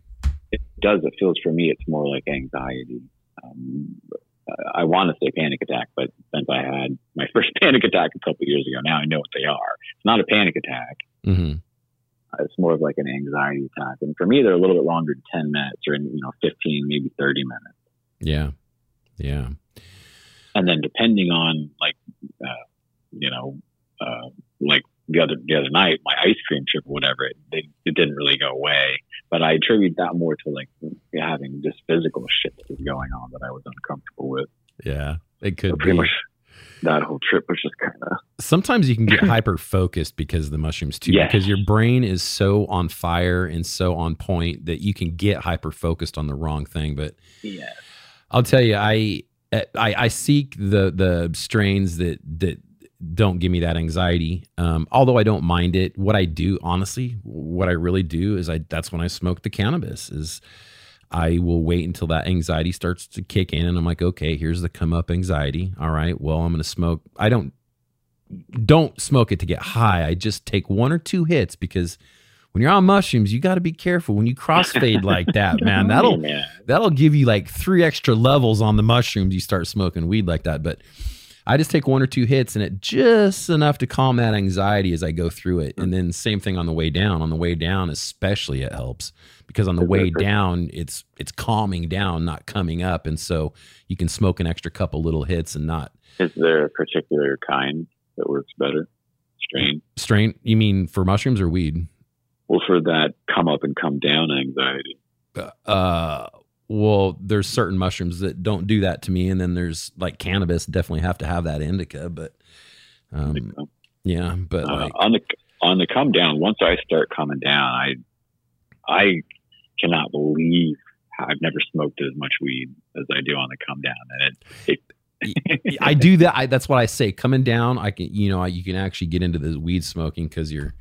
does. It feels for me it's more like anxiety. Um, I want to say panic attack, but since I had my first panic attack a couple years ago, now I know what they are. It's not a panic attack. hmm It's more of like an anxiety attack. And for me, they're a little bit longer than 10 minutes or, in, you know, 15, maybe 30 minutes. Yeah. Yeah. And then depending on like, uh, you know, uh, like the other, the other night, my ice cream trip or whatever, it, it, it didn't really go away. But I attribute that more to like having this physical shit that was going on that I was uncomfortable with. Yeah. It So could pretty be. much that whole trip was just kind of, Sometimes you can get hyper focused because of the mushrooms too, Yes. because your brain is so on fire and so on point that you can get hyper focused on the wrong thing. But yeah. I'll tell you, I I, I seek the the strains that that don't give me that anxiety. Um, although I don't mind it, what I do, honestly, what I really do is I that's when I smoke the cannabis. Is I will wait until that anxiety starts to kick in, and I'm like, okay, here's the come up anxiety. All right, well, I'm going to smoke. I don't don't smoke it to get high. I just take one or two hits because when you're on mushrooms, you got to be careful when you crossfade like that, man. That'll that'll give you like three extra levels on the mushrooms you start smoking weed like that but i just take one or two hits and it just enough to calm that anxiety as i go through it. And then same thing on the way down. On the way down especially it helps because on the way down it's it's calming down not coming up. And so you can smoke an extra couple little hits and not Is there a particular kind that works better? Strain? strain? You mean for mushrooms or weed? Well, for that come up and come down anxiety. uh well there's certain mushrooms that don't do that to me and then there's like cannabis definitely have to have that indica but um yeah but Uh, like on the on the come down, once I start coming down, I I cannot believe I've never smoked as much weed as I do on the come down, and it, it I do that. I, that's what I say. Coming down, I can, you know, I, you can actually get into the weed smoking because you're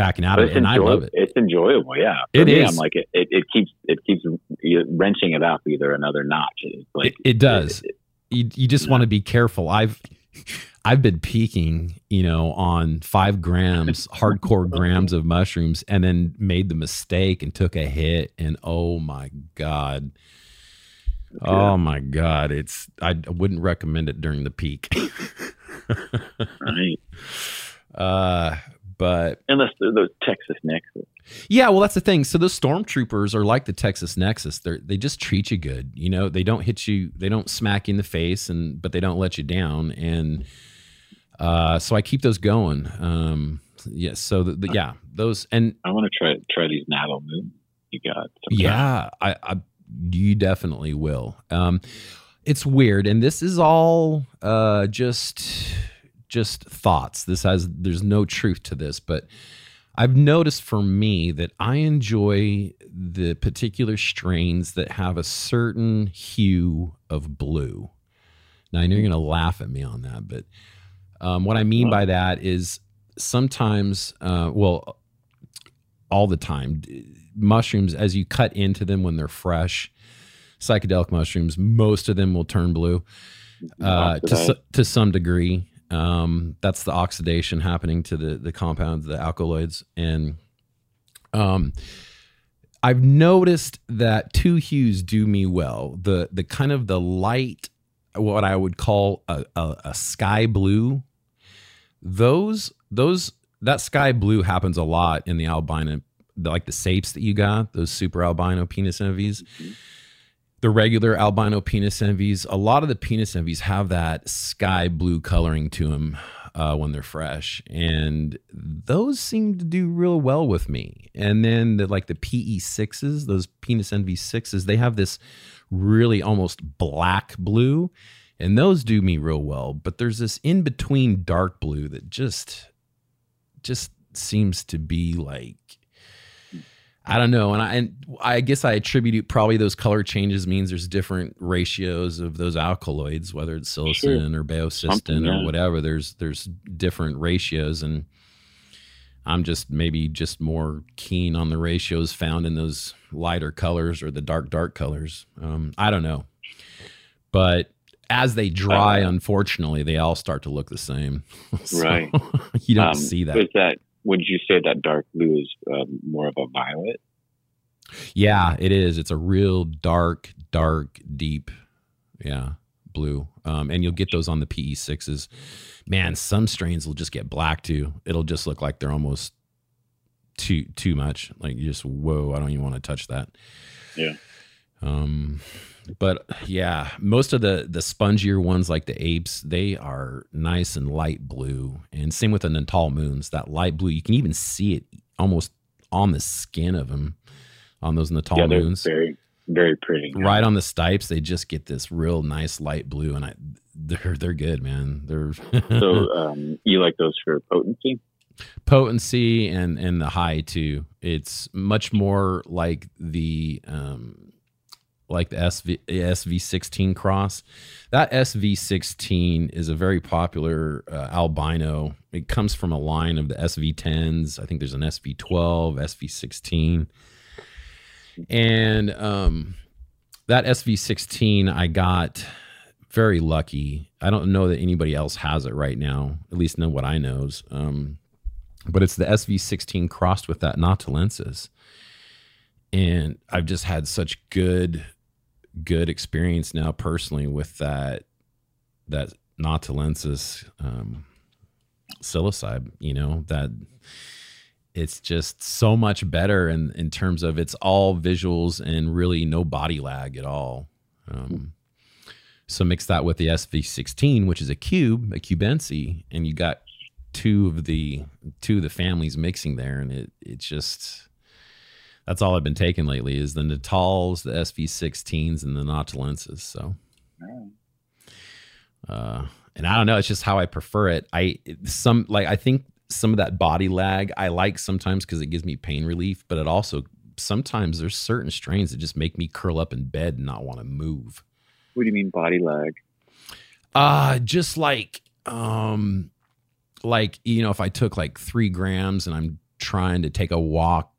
backing out but of it, and I love it. It's enjoyable, yeah. It me, is. I'm like it, it, it keeps it keeps wrenching it up either another notch. It's like It, it does. You, you just Yeah. want to be careful. I've, I've been peaking, you know, on five grams, hardcore grams of mushrooms, and then made the mistake and took a hit, and oh my god. Oh my God! It's I wouldn't recommend it during the peak. right. uh, but Unless they're those Texas Nexus. Yeah, well, that's the thing. So those stormtroopers are like the Texas Nexus. They they just treat you good. You know, they don't hit you, they don't smack you in the face, and but they don't let you down. And uh, so I keep those going. Um, yes. so the, the, yeah, those and I want to try try these Natal moon you got. sometime. yeah, I, I you definitely will. Um, it's weird, and this is all uh, just just thoughts. This has there's no truth to this, but I've noticed for me that I enjoy the particular strains that have a certain hue of blue. Now I know you're going to laugh at me on that, but um, what I mean by that is sometimes, uh, well, all the time, mushrooms as you cut into them when they're fresh, psychedelic mushrooms, most of them will turn blue uh, to to some degree. Um, that's the oxidation happening to the the compounds, the alkaloids, and um, I've noticed that two hues do me well. The the kind of the light, what I would call a, a, a sky blue. Those those that sky blue happens a lot in the albino, like the sapes that you got, those super albino penis envies the regular albino penis envies, a lot of the penis envies have that sky blue coloring to them uh, when they're fresh, and those seem to do real well with me. And then the like the PE sixes, those penis envy sixes, they have this really almost black blue, and those do me real well. But there's this in between dark blue that just just seems to be like I don't know, and I and I guess I attribute probably those color changes means there's different ratios of those alkaloids, whether it's psilocin or baeocystin or whatever. There's there's different ratios, and I'm just maybe just more keen on the ratios found in those lighter colors or the dark dark colors. Um, I don't know, but as they dry, unfortunately, they all start to look the same. So, Right. you don't Um, see that. That would you say that dark blue is um, more of a violet? Yeah, it is. It's a real dark, dark, deep, yeah, blue. Um, and you'll get those on the PE sixes. Man, some strains will just get black too. It'll just look like they're almost too too much. Like you just whoa, I don't even want to touch that. Yeah. Um, but yeah, most of the the spongier ones like the apes, they are nice and light blue. And same with the Natal moons, that light blue. You can even see it almost on the skin of them on those Natal yeah, moons. very very pretty. Right on the stipes, they just get this real nice light blue, and I they're they're good, man. They're So um, you like those for potency? potency and and the high too. It's much more like the um like the SV SV16 cross. That SV16 is a very popular uh, albino. It comes from a line of the SV10s. I think there's an SV12, SV16. And um that SV16 I got very lucky. I don't know that anybody else has it right now, at least know what I knows. Um but it's the SV16 crossed with that Natalensis. And I've just had such good, good experience now personally with that, that Natalensis um, psilocybe, you know, that it's just so much better in, in terms of it's all visuals and really no body lag at all. Um, so mix that with the SV16, which is a cube, a cubensi, and you got two of the two of the families mixing there, and it it just that's all I've been taking lately is the Natals, the SV16s, and the Natalenses. So, uh, and I don't know, it's just how I prefer it. I some like I think some of that body lag I like sometimes because it gives me pain relief, but it also sometimes there's certain strains that just make me curl up in bed and not want to move. What do you mean body lag? Uh just like um like you know if I took like 3 grams and I'm trying to take a walk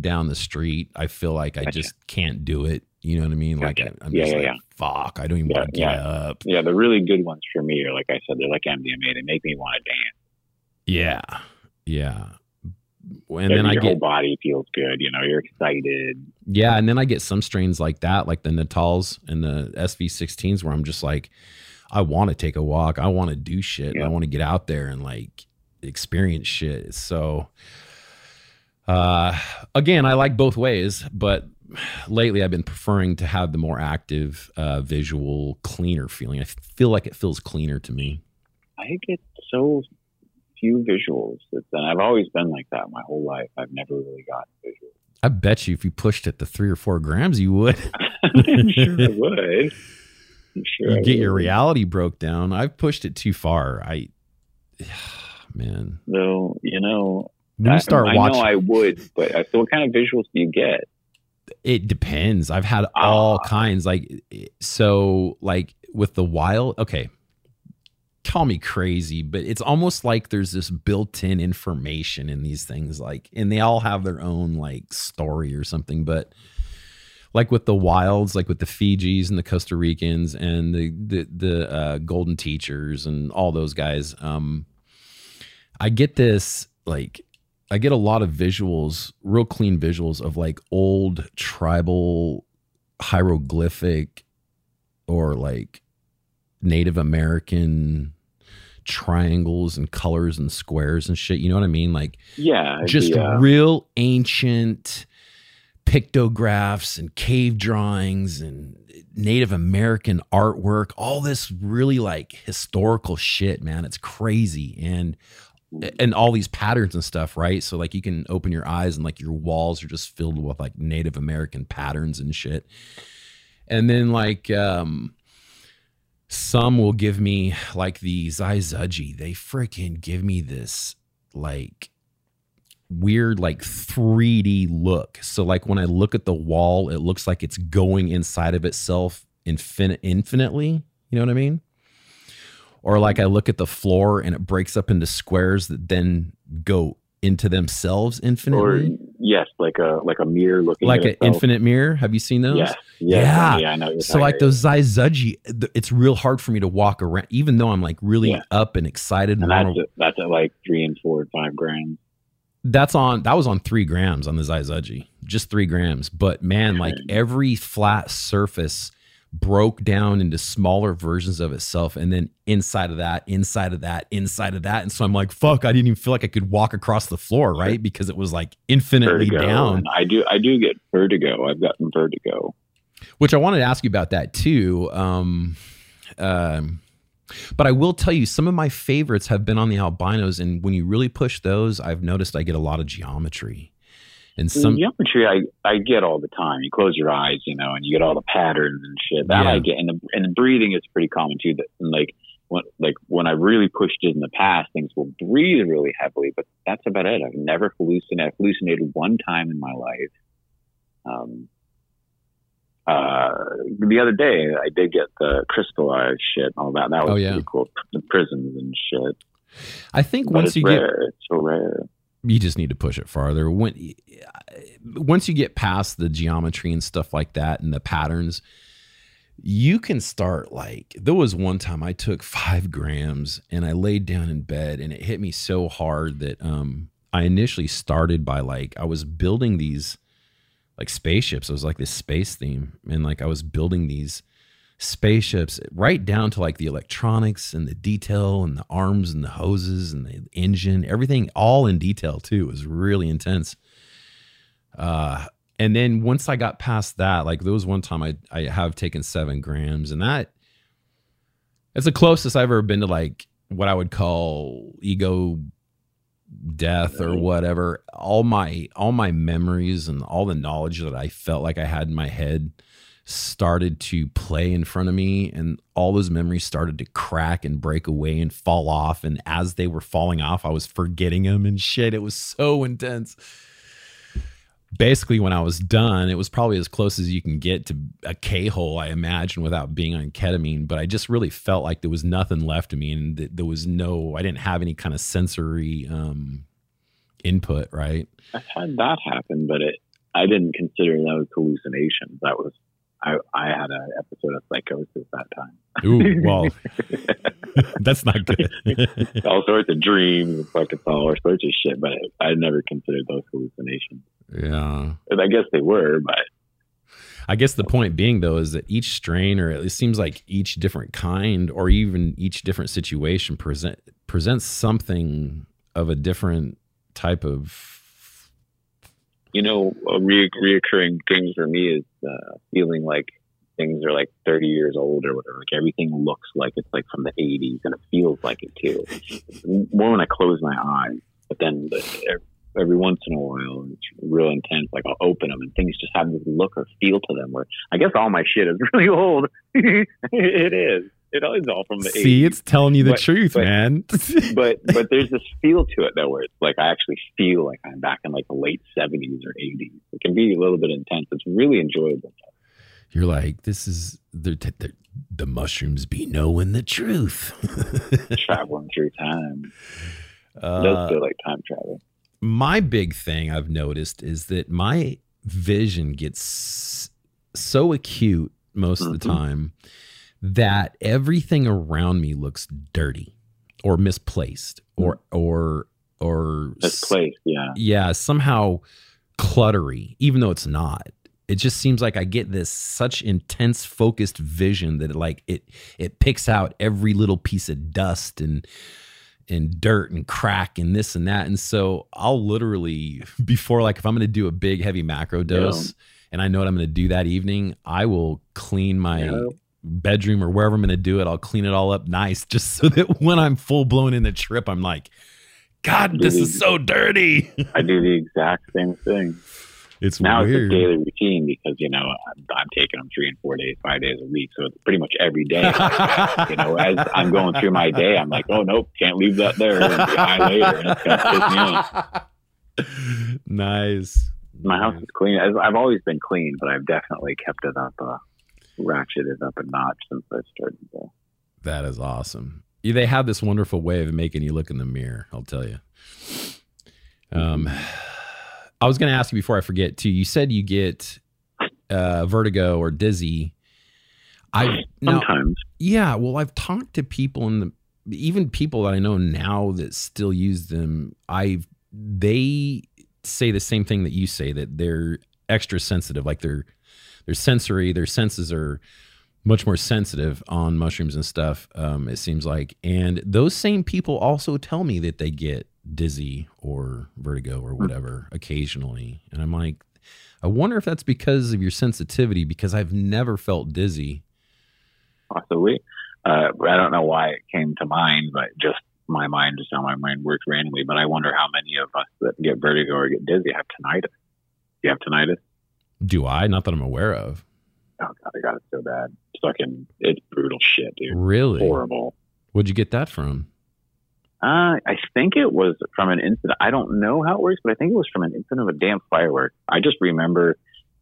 down the street, I feel like I Gotcha. just can't do it. You know what I mean? Like I'm Yeah, just yeah, like fuck, I don't even Yeah, want to get yeah. up. Yeah, the really good ones for me are like I said, they're like MDMA. They make me want to dance. Yeah. Yeah. And Yeah, then I your get whole body feels good. You know, you're excited. Yeah, and then I get some strains like that, like the Natals and the SV16s, where I'm just like, I want to take a walk, I want to do shit, Yeah. I want to get out there and like experience shit. So, uh, again, I like both ways, but lately I've been preferring to have the more active, uh, visual, cleaner feeling. I feel like it feels cleaner to me. I get so few visuals. And I've always been like that my whole life. I've never really gotten visuals. I bet you if you pushed it to three or four grams, you would. I'm sure I would. I'm sure you I get your reality broke down. I've pushed it too far. I, man, Though, you know, when I, you start I watching, know I would, but I, so what kind of visuals do you get? it depends. I've had all Ah. kinds. Like, so, like with the wild. Okay, call me crazy, but it's almost like there's this built-in information in these things. Like, and they all have their own like story or something. But like with the wilds, like with the Fijis and the Costa Ricans and the the the uh, Golden Teachers and all those guys. Um, I get this like I get a lot of visuals, real clean visuals of like old tribal hieroglyphic or like Native American triangles and colors and squares and shit. You know what I mean? Like Yeah. just the, uh, real ancient pictographs and cave drawings and Native American artwork, all this really like historical shit, man. It's crazy. And and all these patterns and stuff, right? So like you can open your eyes and like your walls are just filled with like Native American patterns and shit. And then like um some will give me like the Zaizuji. They freaking give me this like weird like 3D look. So like when I look at the wall, it looks like it's going inside of itself infinite infinitely. You know what I mean? Or like I look at the floor and it breaks up into squares that then go into themselves Or infinitely, yes, like a like a mirror looking like an infinite mirror. Have you seen those? Yes, Yeah. yes, yeah, I know. So like those Zaizuji, it's real hard for me to walk around, even though I'm like really Yeah. up and excited. And that's at, that's at like three and four and five grams. that's on that was on three grams on the Zaizuji, just three grams. But man, like every flat surface broke down into smaller versions of itself, and then inside of that, inside of that, inside of that, and so I'm like, fuck, I didn't even feel like I could walk across the floor, right? Because it was like infinitely Vertigo. down. And I do I do get vertigo. I've gotten vertigo. Which I wanted to ask you about that too. Um, um, but I will tell you, some of my favorites have been on the albinos, and when you really push those, I've noticed I get a lot of geometry. And some, geometry I, I get all the time. You close your eyes, you know, and you get all the patterns and shit. That Yeah. I get, and the, and the breathing is pretty common too. That and like when like when I really pushed it in the past, things will breathe really heavily, but that's about it. I've never hallucinated. I've hallucinated one time in my life. Um. Uh, the other day I did get the crystallized shit and all that. That was Oh, yeah. pretty cool. The prisms and shit. I think But once you get rare. It's so rare. You just need to push it farther. When once you get past the geometry and stuff like that and the patterns you can start like there was one time i took five grams and i laid down in bed and it hit me so hard that um i initially started by like i was building these like spaceships. It was like this space theme and like i was building these spaceships right down to like the electronics and the detail and the arms and the hoses and the engine everything all in detail too it was really intense. Uh and then once i got past that like there was one time i i have taken seven grams and that it's the closest i've ever been to like what i would call ego death or whatever. All my all my memories and all the knowledge that i felt like i had in my head started to play in front of me and all those memories started to crack and break away and fall off. And as they were falling off i was forgetting them and shit. It was so intense. Basically when i was done it was probably as close as you can get to a k-hole i imagine without being on ketamine but i just really felt like there was nothing left of me and th- there was no i didn't have any kind of sensory um input right? I've had that happen, but it I didn't consider those hallucinations. That was I I had an episode of psychosis that time. ooh well that's not good all sorts of dreams and fucking all sorts of shit, but I never considered those hallucinations. yeah And I guess they were, but I guess the point being though is that each strain, or it seems like each different kind, or even each different situation present presents something of a different type of. You know, a re- reoccurring thing for me is uh, feeling like things are like 30 years old or whatever. Like everything looks like it's like from the 80s and it feels like it too. More when I close my eyes, but then the, every, every once in a while, it's real intense. Like I'll open them and things just have this look or feel to them where I guess all my shit is really old. it is. It is all from the 80s. See, it's telling you the But- truth, but- man. but but there's this feel to it though where it's like I actually feel like I'm back in like the late seventies or eighties. It can be a little bit intense. It's really enjoyable. You're like, this is the the, the mushrooms be knowing the truth. Traveling through time. uh, It Uh, does feel like time travel. my big thing I've noticed is that my vision gets so acute most of the Mhm. time that everything around me looks dirty or misplaced or or or This place, yeah. yeah, somehow cluttery, even though it's not. It just seems like I get this such intense focused vision that it like it it picks out every little piece of dust and and dirt and crack and this and that. And so I'll literally before like if I'm gonna do a big heavy macro dose and I know what I'm gonna do that evening, I will clean my Yeah. Bedroom or wherever I'm gonna do it, I'll clean it all up nice just so that when I'm full blown in the trip, I'm like, God, this is so dirty. I do the exact same thing. It's Now weird. it's a daily routine because you know I'm, I'm taking them three and four days, five days a week, so it's pretty much every day. you know, as I'm going through my day, I'm like, oh nope, can't leave that there. It'll be high later, and it's gonna piss me off. nice. My house is clean. I've always been clean, but I've definitely kept it up, uh, ratcheted up a notch since I started. To, That is awesome. They have this wonderful way of making you look in the mirror. I'll tell you. Um, I was going to ask you before I forget too. You said you get uh, vertigo or dizzy. I now, Sometimes. yeah. Well, I've talked to people in the even people that I know now that still use them. I've they say the same thing that you say that they're extra sensitive, like their their sensory, their senses are much more sensitive on mushrooms and stuff. Um, it seems like, and those same people also tell me that they get dizzy or vertigo or whatever occasionally, and I'm like, I wonder if that's because of your sensitivity because I've never felt dizzy. possibly. Uh, I don't know why it came to mind, but just my mind, just how my mind works randomly. But I wonder how many of us that get vertigo or get dizzy have tinnitus. Do you have tinnitus? Do I? Not that I'm aware of. Oh god, I got it so bad. Fucking, it's brutal shit, dude. Really? Horrible. Where'd you get that from? Uh, I think it was from an incident. I don't know how it works, but I think it was from an incident of a damn firework. I just remember,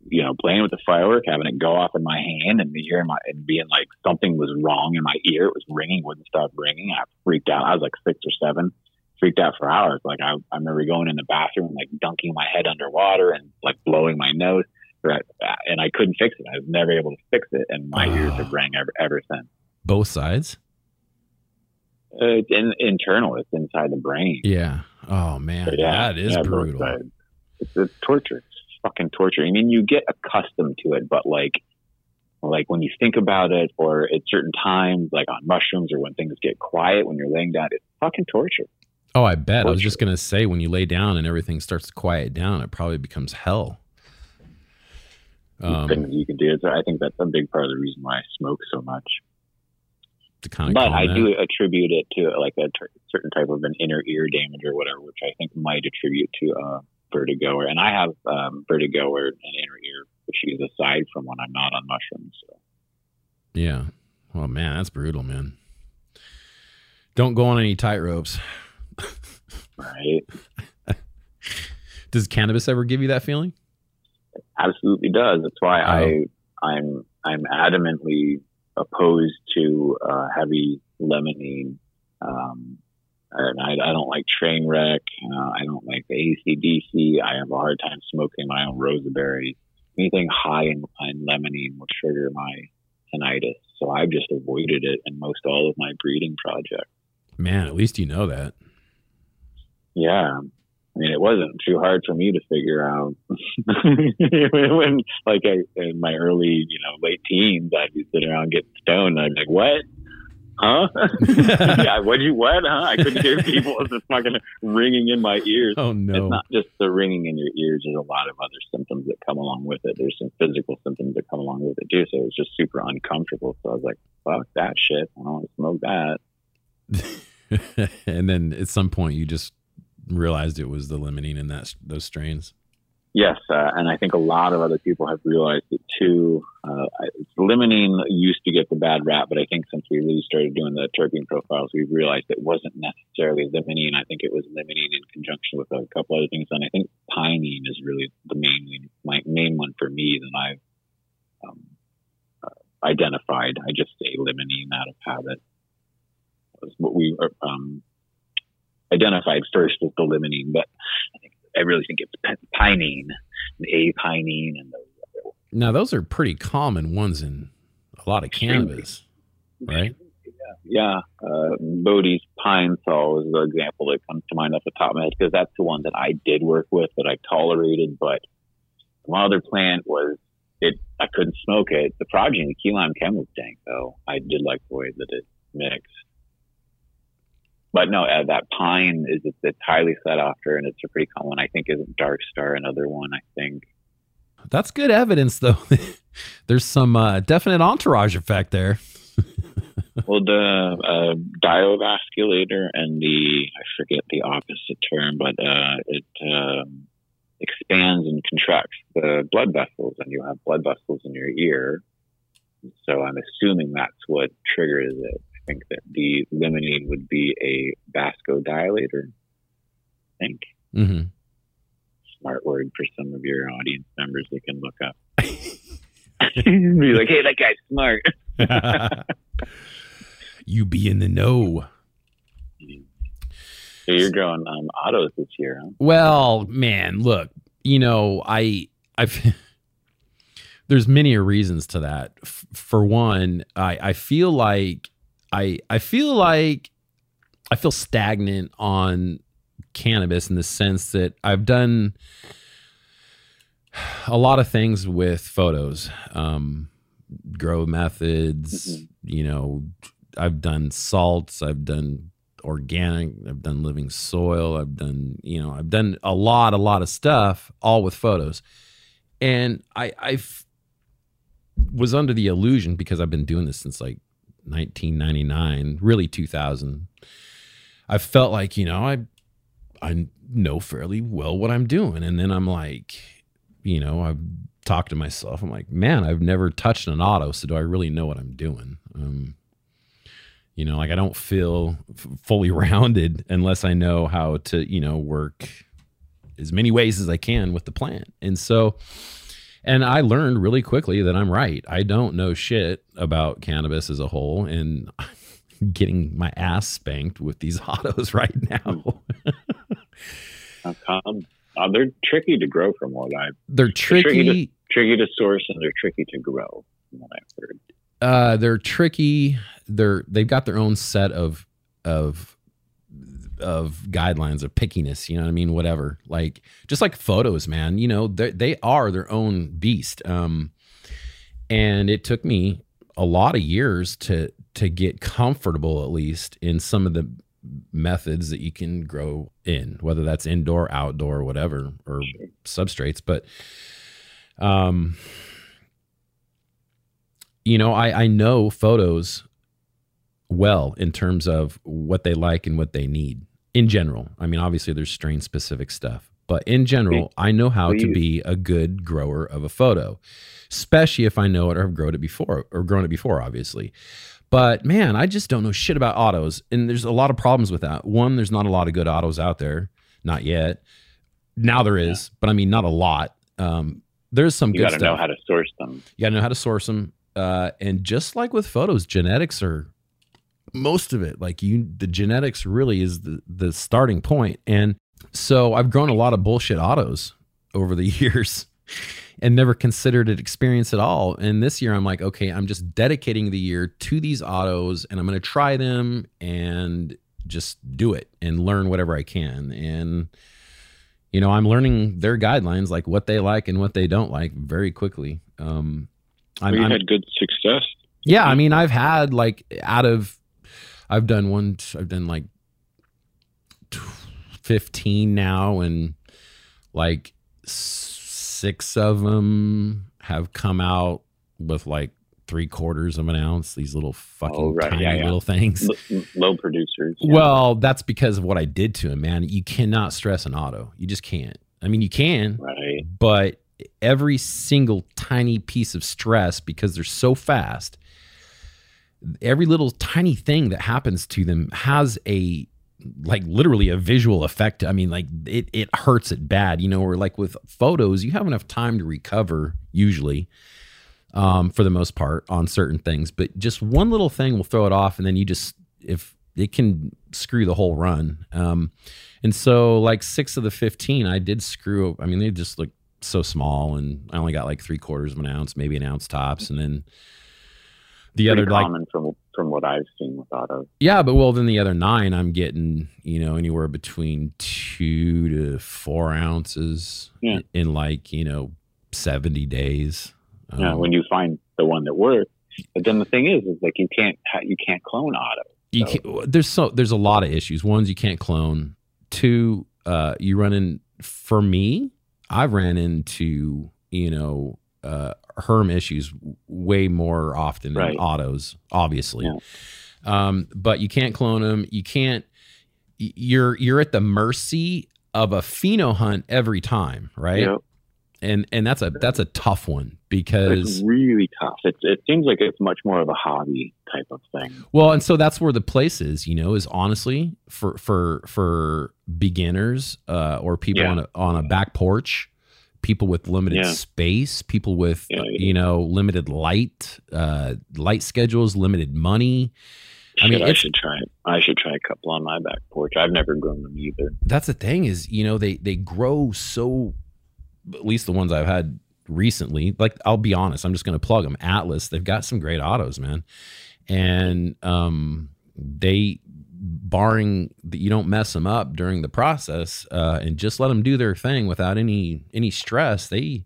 you know, playing with the firework, having it go off in my hand, and me hearing my and being like something was wrong in my ear. It was ringing, wouldn't stop ringing. I freaked out. I was like six or seven, freaked out for hours. Like I, I remember going in the bathroom, and, like dunking my head underwater and like blowing my nose, Right. and I couldn't fix it. I was never able to fix it, and my ears have rang ever ever since. Both sides? Uh, it's in, internal. It's inside the brain. Yeah. Oh man, yeah, that is yeah, brutal. It's, it's torture. It's fucking torture. I mean, you get accustomed to it, but like, like when you think about it, or at certain times, like on mushrooms, or when things get quiet when you're laying down, it's fucking torture. Oh, I bet. I was just gonna say when you lay down and everything starts to quiet down, it probably becomes hell. Um, things you can do. So I think that's a big part of the reason why I smoke so much. kind of But I do attribute it to like a certain type of an inner ear damage or whatever, which I think might attribute to uh, vertigo. Or, and I have um, vertigo or an inner ear issues aside from when I'm not on mushrooms. So. Yeah. Well, man, that's brutal, man. Don't go on any tight ropes. Right. Does cannabis ever give you that feeling? Absolutely does. That's why Oh. I I'm I'm adamantly opposed to uh, heavy limonene. Um, and I, I don't like train wreck. Uh, I don't like the ACDC. I have a hard time smoking my own roseberry. Anything high in, in limonene will trigger my tinnitus. So I've just avoided it in most all of my breeding projects. Man, at least you know that. Yeah. I mean, it wasn't too hard for me to figure out when, like, I, in my early, you know, late teens, I'd be sitting around getting stoned. I'd be like, what? Huh? yeah, what'd you, what? Huh? I couldn't hear people. It was just fucking ringing in my ears. Oh no. It's not just the ringing in your ears. There's a lot of other symptoms that come along with it. There's some physical symptoms that come along with it too. So it was just super uncomfortable. So I was like, fuck that shit. I don't want to smoke that. and then at some point you just realized it was the limonene in that those strains. Yes, uh, and I think a lot of other people have realized it too. Uh, limonene used to get the bad rap, but I think since we really started doing the terpene profiles, we've realized it wasn't necessarily limonene. I think it was limonene in conjunction with a couple other things, and I think pinene is really the main my main one for me that I've um, uh, identified. I just say limonene out of habit. What we um, identified first as the limonene, but I think I really think it's pi- pinene, and apinene, and those other ones. Now those are pretty common ones in a lot of cannabis, right? Yeah, uh, Bodhi's pine sol is the example that comes to mind off the top of my head because that's the one that I did work with that I tolerated. But my other plant was it. I couldn't smoke it. The progeny, the key lime chem was dank though. I did like the way that it mixed. But no, uh, that pine is it's, it's highly sought after and it's a pretty common. one. I think is Dark Star another one. I think. That's good evidence, though. There's some uh, definite entourage effect there. Well, the uh, diovasculator and the I forget the opposite term, but uh, it um, expands and contracts the blood vessels, and you have blood vessels in your ear. So I'm assuming that's what triggers it. Think that the limonene would be a vasodilator. I think hmm smart word for some of your audience members they can look up. be like, hey, that guy's smart. you be in the know. So you're growing um, autos this year, huh? Well, man, look, you know, I I've there's many reasons to that. F- for one, I I feel like I I feel like I feel stagnant on cannabis in the sense that I've done a lot of things with photos, um, grow methods. Mhm. You know, I've done salts. I've done organic. I've done living soil. I've done you know I've done a lot, a lot of stuff, all with photos. And I I was under the illusion because I've been doing this since like 1999, really 2000. I felt like you know I I know fairly well what I'm doing, and then I'm like, you know, I've talked to myself. I'm like, man, I've never touched an auto, so do I really know what I'm doing? Um, you know, like I don't feel f- fully rounded unless I know how to, you know, work as many ways as I can with the plant. And so, and I learned really quickly that I'm right. I don't know shit about cannabis as a whole, and I'm getting my ass spanked with these autos right now. How come? Uh, they're tricky to grow from what I've they're tricky tricky. tricky to source and they're tricky to grow from what I've heard. Uh, they're tricky. They're they've got their own set of of of guidelines of pickiness. You know what I mean? Whatever. Like just like photos, man. You know they are their own beast. Um, and it took me a lot of years to to get comfortable at least in some of the methods that you can grow in whether that's indoor outdoor whatever or substrates but um you know i i know photos well in terms of what they like and what they need in general i mean obviously there's strain specific stuff but in general i know how to be a good grower of a photo especially if i know it or have grown it before or grown it before obviously but man i just don't know shit about autos and there's a lot of problems with that one there's not a lot of good autos out there not yet now there is but i mean not a lot um there's some good. You good got to stuff know how to source them. you got to know how to source them. Uh, and just like with photos, genetics are most of it. Like you, the genetics really is the the starting. And so I've grown a lot of bullshit autos over the years, and never considered it experience at all. And this year, I'm like, okay, I'm just dedicating the year to these autos, and I'm going to try them and just do it and learn whatever I can. And you know, I'm learning their guidelines, like what they like and what they don't like, very quickly. Um, I'm, had good success. yeah, I mean, I've had like out of, I've done one, I've done like 15 now, and like six of them have come out with like three quarters of an ounce, these little fucking Oh, right. tiny Yeah, yeah. little things. L- low producers. yeah. Well, that's because of what I did to him, man. You cannot stress an auto. You just can't. I mean, you can, right. but every single tiny piece of stress because they're so fast every little tiny thing that happens to them has a like literally a visual effect. I mean like it it hurts it bad you know or like with photos you have enough time to recover usually um for the most part on certain things. But just one little thing will throw it off and then you just if it can screw the whole run. Um and so like six of the 15 i did screw i mean they just look so small and i only got like three quarters of an ounce maybe an ounce tops and then the other like from from what I've seen with autos. yeah, but well, then the other nine, I'm getting you know anywhere between two to four ounces Yeah. in, like you know seventy days. Yeah, Um, when you find the one that works. But then the thing is, is like you can't you can't clone auto. you can't, there's so there's a lot of issues. One's you can't clone. Two, uh, you run in. For me, I've ran into you know uh, herm issues way more often than autos, obviously. Yeah. Um, but you can't clone them. You can't. You're you're at the mercy of a pheno hunt every time, right? Know, And and that's a that's a tough one because it's really tough. It's, it seems like it's much more of a hobby type of thing. Well, and so that's where the place is, you know, is honestly for for for beginners uh, or people Yeah. on a on a back porch, people with limited Yeah. space, people with Yeah, yeah. you know limited light, uh, light schedules, limited money. I mean, I should try it. I should try a couple on my back porch. I've never grown them either. that's the thing is you know they they grow so at least the ones i've had recently like i'll be honest i'm just going to plug them atlas they've got some great autos man and um they barring that you don't mess them up during the process uh and just let them do their thing without any any stress they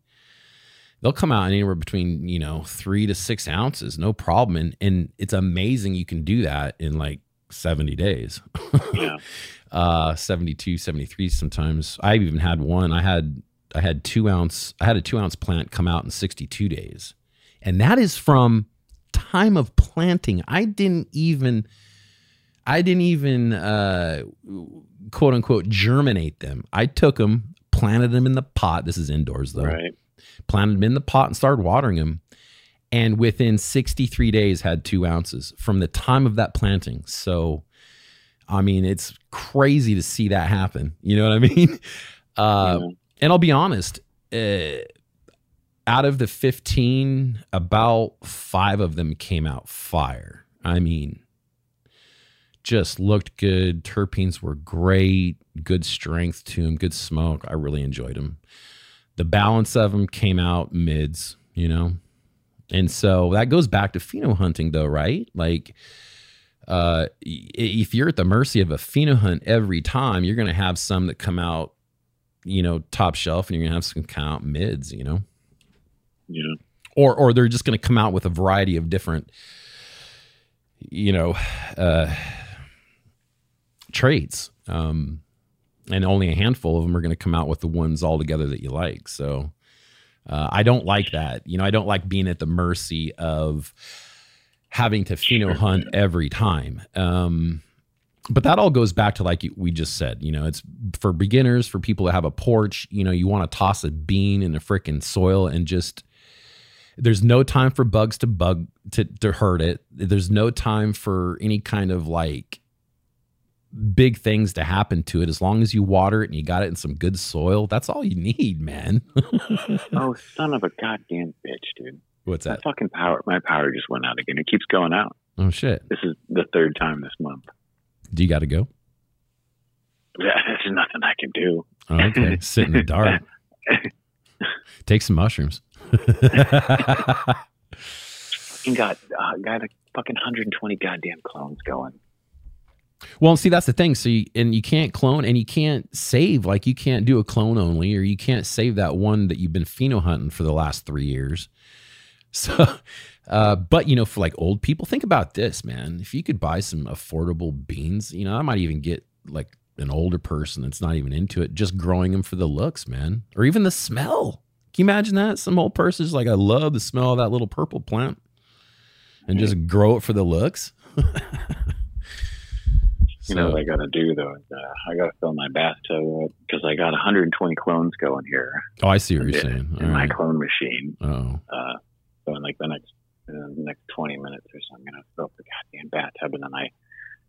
they'll come out anywhere between you know three to six ounces no problem. And and it's amazing you can do that in like 70 days. Yeah. uh 72 73 sometimes. I've even had one. I had i had two ounce i had a two ounce plant come out in 62 days. And that is from time of planting. I didn't even i didn't even uh quote unquote germinate them. I took them planted them in the pot. This is indoors though. Right. planted them in the pot and started watering them and within 63 days had two ounces from the time of that planting. So i mean it's crazy to see that happen. You know what i mean? Uh, Yeah. and i'll be honest uh, out of the 15 about five of them came out fire. I mean just looked good terpenes were great good strength to them good smoke i really enjoyed them the balance of them came out mids, you know? And so that goes back to pheno hunting though, right? Like uh if you're at the mercy of a pheno hunt every time, you're going to have some that come out, you know, top shelf and you're going to have some come out mids, you know? Yeah. Or or they're just going to come out with a variety of different you know, uh traits. Um and only a handful of them are going to come out with the ones all together that you like. So uh, I don't like that. You know, I don't like being at the mercy of having to pheno hunt every time. Um, but that all goes back to like we just said. You know, it's for beginners, for people that have a porch. You know, you want to toss a bean in the freaking soil and just. There's no time for bugs to bug to to hurt it. There's no time for any kind of like big things to happen to it as long as you water it and you got it in some good soil that's all you need man Oh, son of a goddamn bitch, dude. what's My that fucking power. My power just went out again. It keeps going out. oh shit This is the third time this month. do you got to go Yeah, There's nothing I can do. oh, okay sit in the dark take some mushrooms Fucking got uh, got a fucking 120 goddamn clones going. Well see that's the thing. So you, and you can't clone and you can't save like you can't do a clone only or you can't save that one that you've been pheno hunting for the last three years. So uh, but you know for like old people think about this man. If you could buy some affordable beans you know i might even get like an older person that's not even into it just growing them for the looks man or even the smell. Can you imagine that? Some old person's like i love the smell of that little purple plant and just grow it for the looks You know what I got to do though? Is, uh, I got to fill my bathtub because I got 120 clones going here oh i see what you're in, saying in All my right. clone machine. oh Uh, so in like the next in the next 20 minutes or so, I'm gonna fill up the goddamn bathtub, and then I.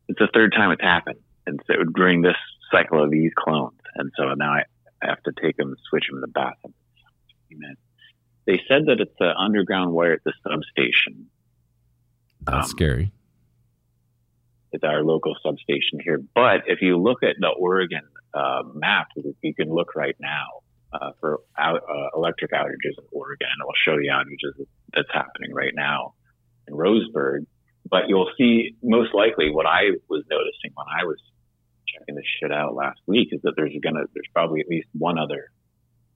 It's the third time it's happened, and so during this cycle of these clones, and so now I, I have to take them, and switch them to the bathtub. minutes. They said that it's an underground wire at the substation. that's Um, scary It's our local substation here. But if you look at the Oregon uh, map, you can look right now uh, for out, uh, electric outages in Oregon. It will show you outages that's happening right now in Roseburg. But you'll see most likely what I was noticing when I was checking this shit out last week is that there's gonna there's probably at least one other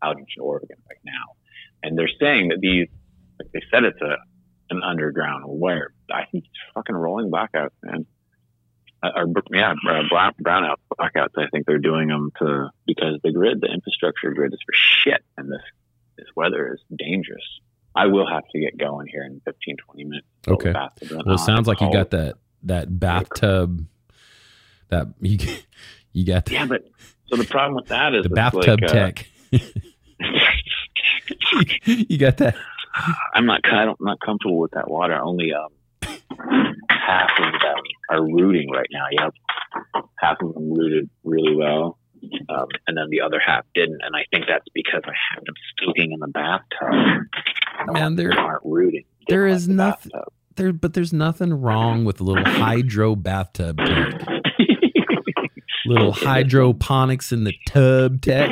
outage in Oregon right now, and they're saying that these like they said it's a an underground wire. I think it's fucking rolling blackouts, man. Uh, or yeah, uh, brown, brownout blackouts. I think they're doing them to because the grid, the infrastructure grid, is for shit, and this this weather is dangerous. I will have to get going here in 15, 20 minutes. Okay. Well, it sounds like you got that that bathtub. That you you got the, Yeah, but so the problem with that is the bathtub like, uh, tek. you got that. I'm not. I don't, I'm not comfortable with that water. Only um, half of them are rooting right now. Have half of them rooted really well, um, and then the other half didn't. And I think that's because I have them soaking in the bathtub. Man, there They aren't rooting. They there is the nothing- bathtub. there, but there's nothing wrong with a little hydro bathtub tek. Little hydroponics in the tub tek.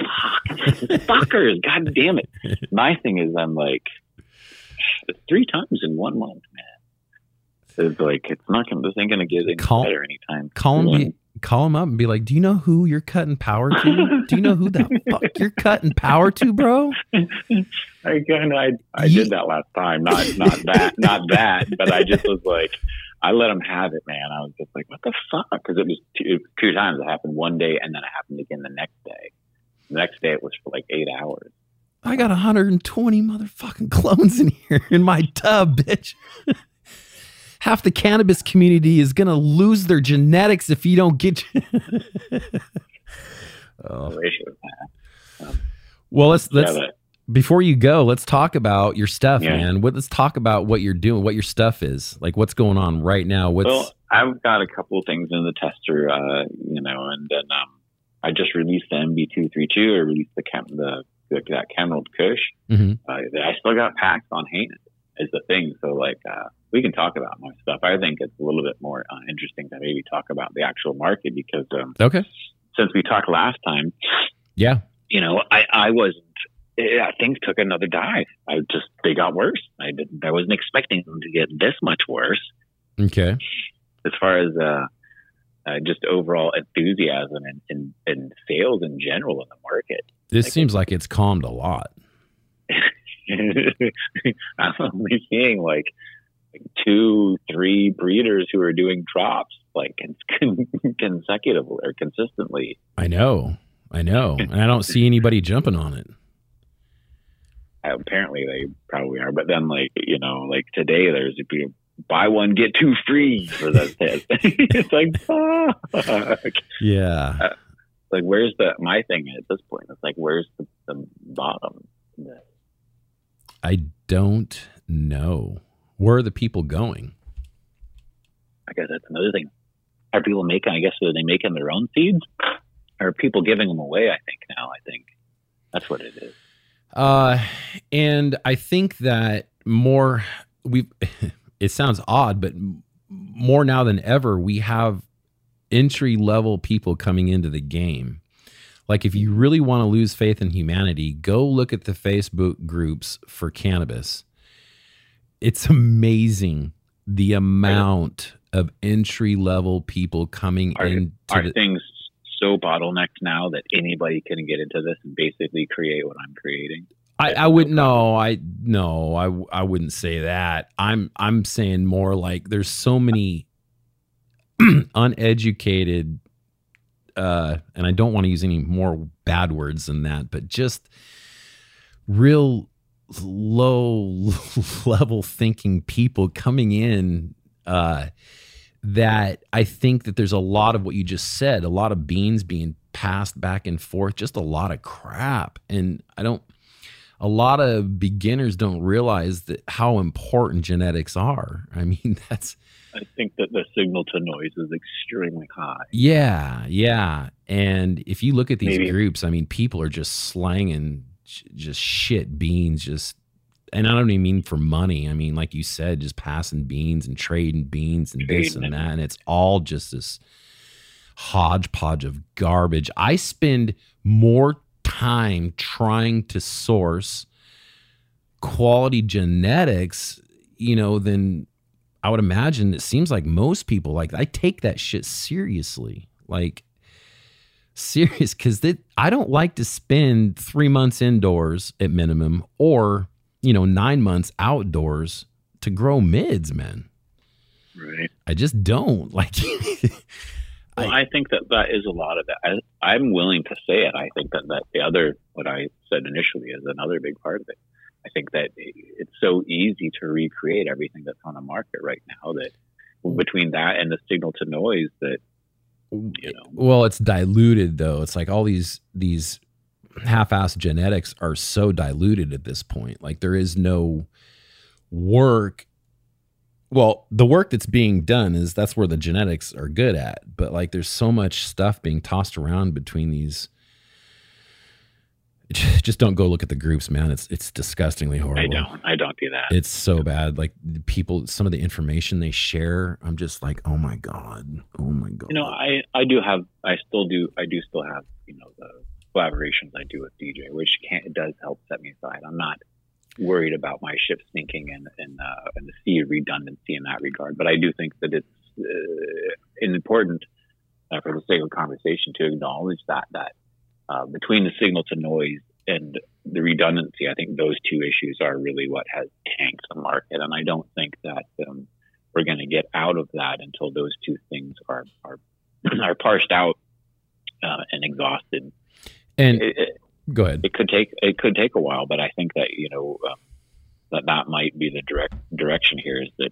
Fuckers, god damn it. My thing is I'm like three times in one month, man. It's like it's not gonna this ain't gonna get any Call- better anytime. Call him, soon. call him up and be like, "Do you know who you're cutting power to? Do you know who the fuck you're cutting power to, bro?" I kind I, I Ye- did that last time. Not not that not that, but I just was like, I let him have it, man. I was just like, what the fuck? Because it was two, two times. It happened one day, and then it happened again the next day. The next day it was for like eight hours. I got 120 motherfucking clones in here in my tub, bitch. Half the cannabis community is gonna lose their genetics if you don't get. oh. The ratio. Well, let's let's before you go, let's talk about your stuff, Yeah. man. What, let's talk about what you're doing, what your stuff is, like what's going on right now. What's well, I've got a couple of things in the tester, uh, you know, and then um, I just released the MB232. I released the cam- the, the that Camelot Kush. Mhm. Uh, I still got packs on hand is the thing. So like, uh, we can talk about more stuff. I think it's a little bit more uh, interesting to maybe talk about the actual market because um, okay? since we talked last time, Yeah, you know, I, I wasn't. Yeah, things took another dive. I just they got worse. I didn't. I wasn't expecting them to get this much worse okay, as far as uh, uh, just overall enthusiasm and, and, and sales in general in the market. this Like- seems like it's calmed a lot. I'm only seeing like two, three breeders who are doing drops like con- consecutively or consistently. I know, I know, and I don't see anybody jumping on it. Uh, Apparently, they probably are. But then, like you know, like today, there's if you buy one get two free for that test. it's like fuck. Yeah, Like, where's the my thing at this point? It's like, where's the, the bottom? I don't know. Where are the people going? I guess that's another thing. Are people making? I guess are they making their own seeds? Or are people giving them away? I think now. I think that's what it is. Uh, and I think that more we. It sounds odd, but more now than ever, we have entry level people coming into the game. Like, if you really want to lose faith in humanity, go look at the Facebook groups for cannabis. It's amazing the amount of entry level people coming Are, into are the. things so bottlenecked now that anybody can get into this and basically create what I'm creating? I, I would no, I no, I I wouldn't say that. I'm I'm saying more like there's so many uneducated uh and I don't want to use any more bad words than that, but just real low level thinking people coming in uh that I think that there's a lot of what you just said, a lot of beans being passed back and forth, just a lot of crap. And I don't a lot of beginners don't realize that how important genetics are. I mean, that's I think that the signal to noise is extremely high. yeah, yeah. And if you look at these Maybe- groups, I mean, people are just slanging just shit beans, just and I don't even mean for money. I mean, like you said, just passing beans and trading beans and this and that, and it's all just this hodgepodge of garbage. I spend more time trying to source quality genetics, you know, than I would imagine. It seems like most people like I take that shit seriously, like serious, because I don't like to spend three months indoors at minimum, or you know, nine months outdoors to grow mids, man. Right. I just don't like. Well, I, think that that is a lot of that. I, I'm willing to say it. I think that, that the other, what I said initially, is another big part of it. I think that it's so easy to recreate everything that's on the market right now that between that and the signal to noise that know. Well it's diluted though. It's like all these these half-assed genetics are so diluted at this point. Like there is no work. Well the work that's being done is that's where the genetics are good at. But like there's so much stuff being tossed around between these Just don't go look at the groups, man. It's it's disgustingly horrible. I don't. I don't do that. It's so bad. Like people, some of the information they share, I'm just like, oh my god, oh my god. You know, I I do have. I still do. I do still have. You know, the collaborations I do with DJ, which can it does help set me aside. I'm not worried about my ship sinking and and uh, and the sea redundancy in that regard. But I do think that it's uh, important uh, for the sake of conversation to acknowledge that that uh, between the signal to noise and the redundancy, I think those two issues are really what has tanked the market. And I don't think that um, we're going to get out of that until those two things are are, are parsed out uh, and exhausted. And it, it, go ahead. It could take it could take a while, but I think that you know um, that that might be the direct direction here is that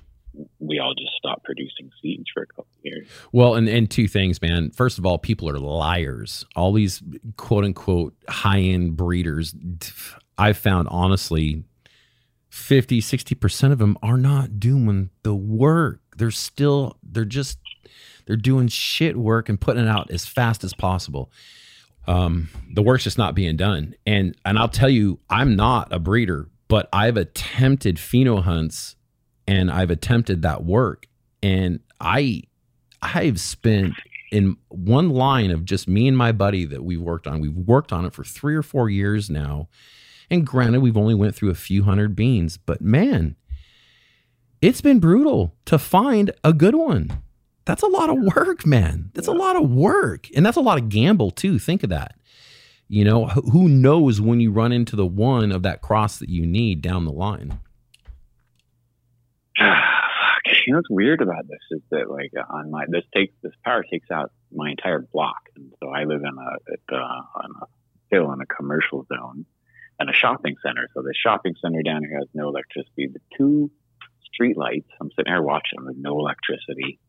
we all just stop producing seeds for a couple years. Well, and, and two things, man. First of all, people are liars. All these quote unquote high end breeders, I've found honestly, 50, 60% of them are not doing the work. They're still, they're just, they're doing shit work and putting it out as fast as possible. Um, the work's just not being done. And, and I'll tell you, I'm not a breeder, but I've attempted pheno hunts and I've attempted that work and I I've spent in one line of just me and my buddy that we've worked on. We've worked on it for 3 or 4 years now. And granted we've only went through a few hundred beans, but man, it's been brutal to find a good one. That's a lot of work, man. That's a lot of work. And that's a lot of gamble too. Think of that. You know, who knows when you run into the one of that cross that you need down the line? You know what's weird about this is that like on my this takes this power takes out my entire block, and so I live in a, uh, on a hill in a commercial zone and a shopping center. So the shopping center down here has no electricity. The two street lights, I'm sitting here watching them with no electricity.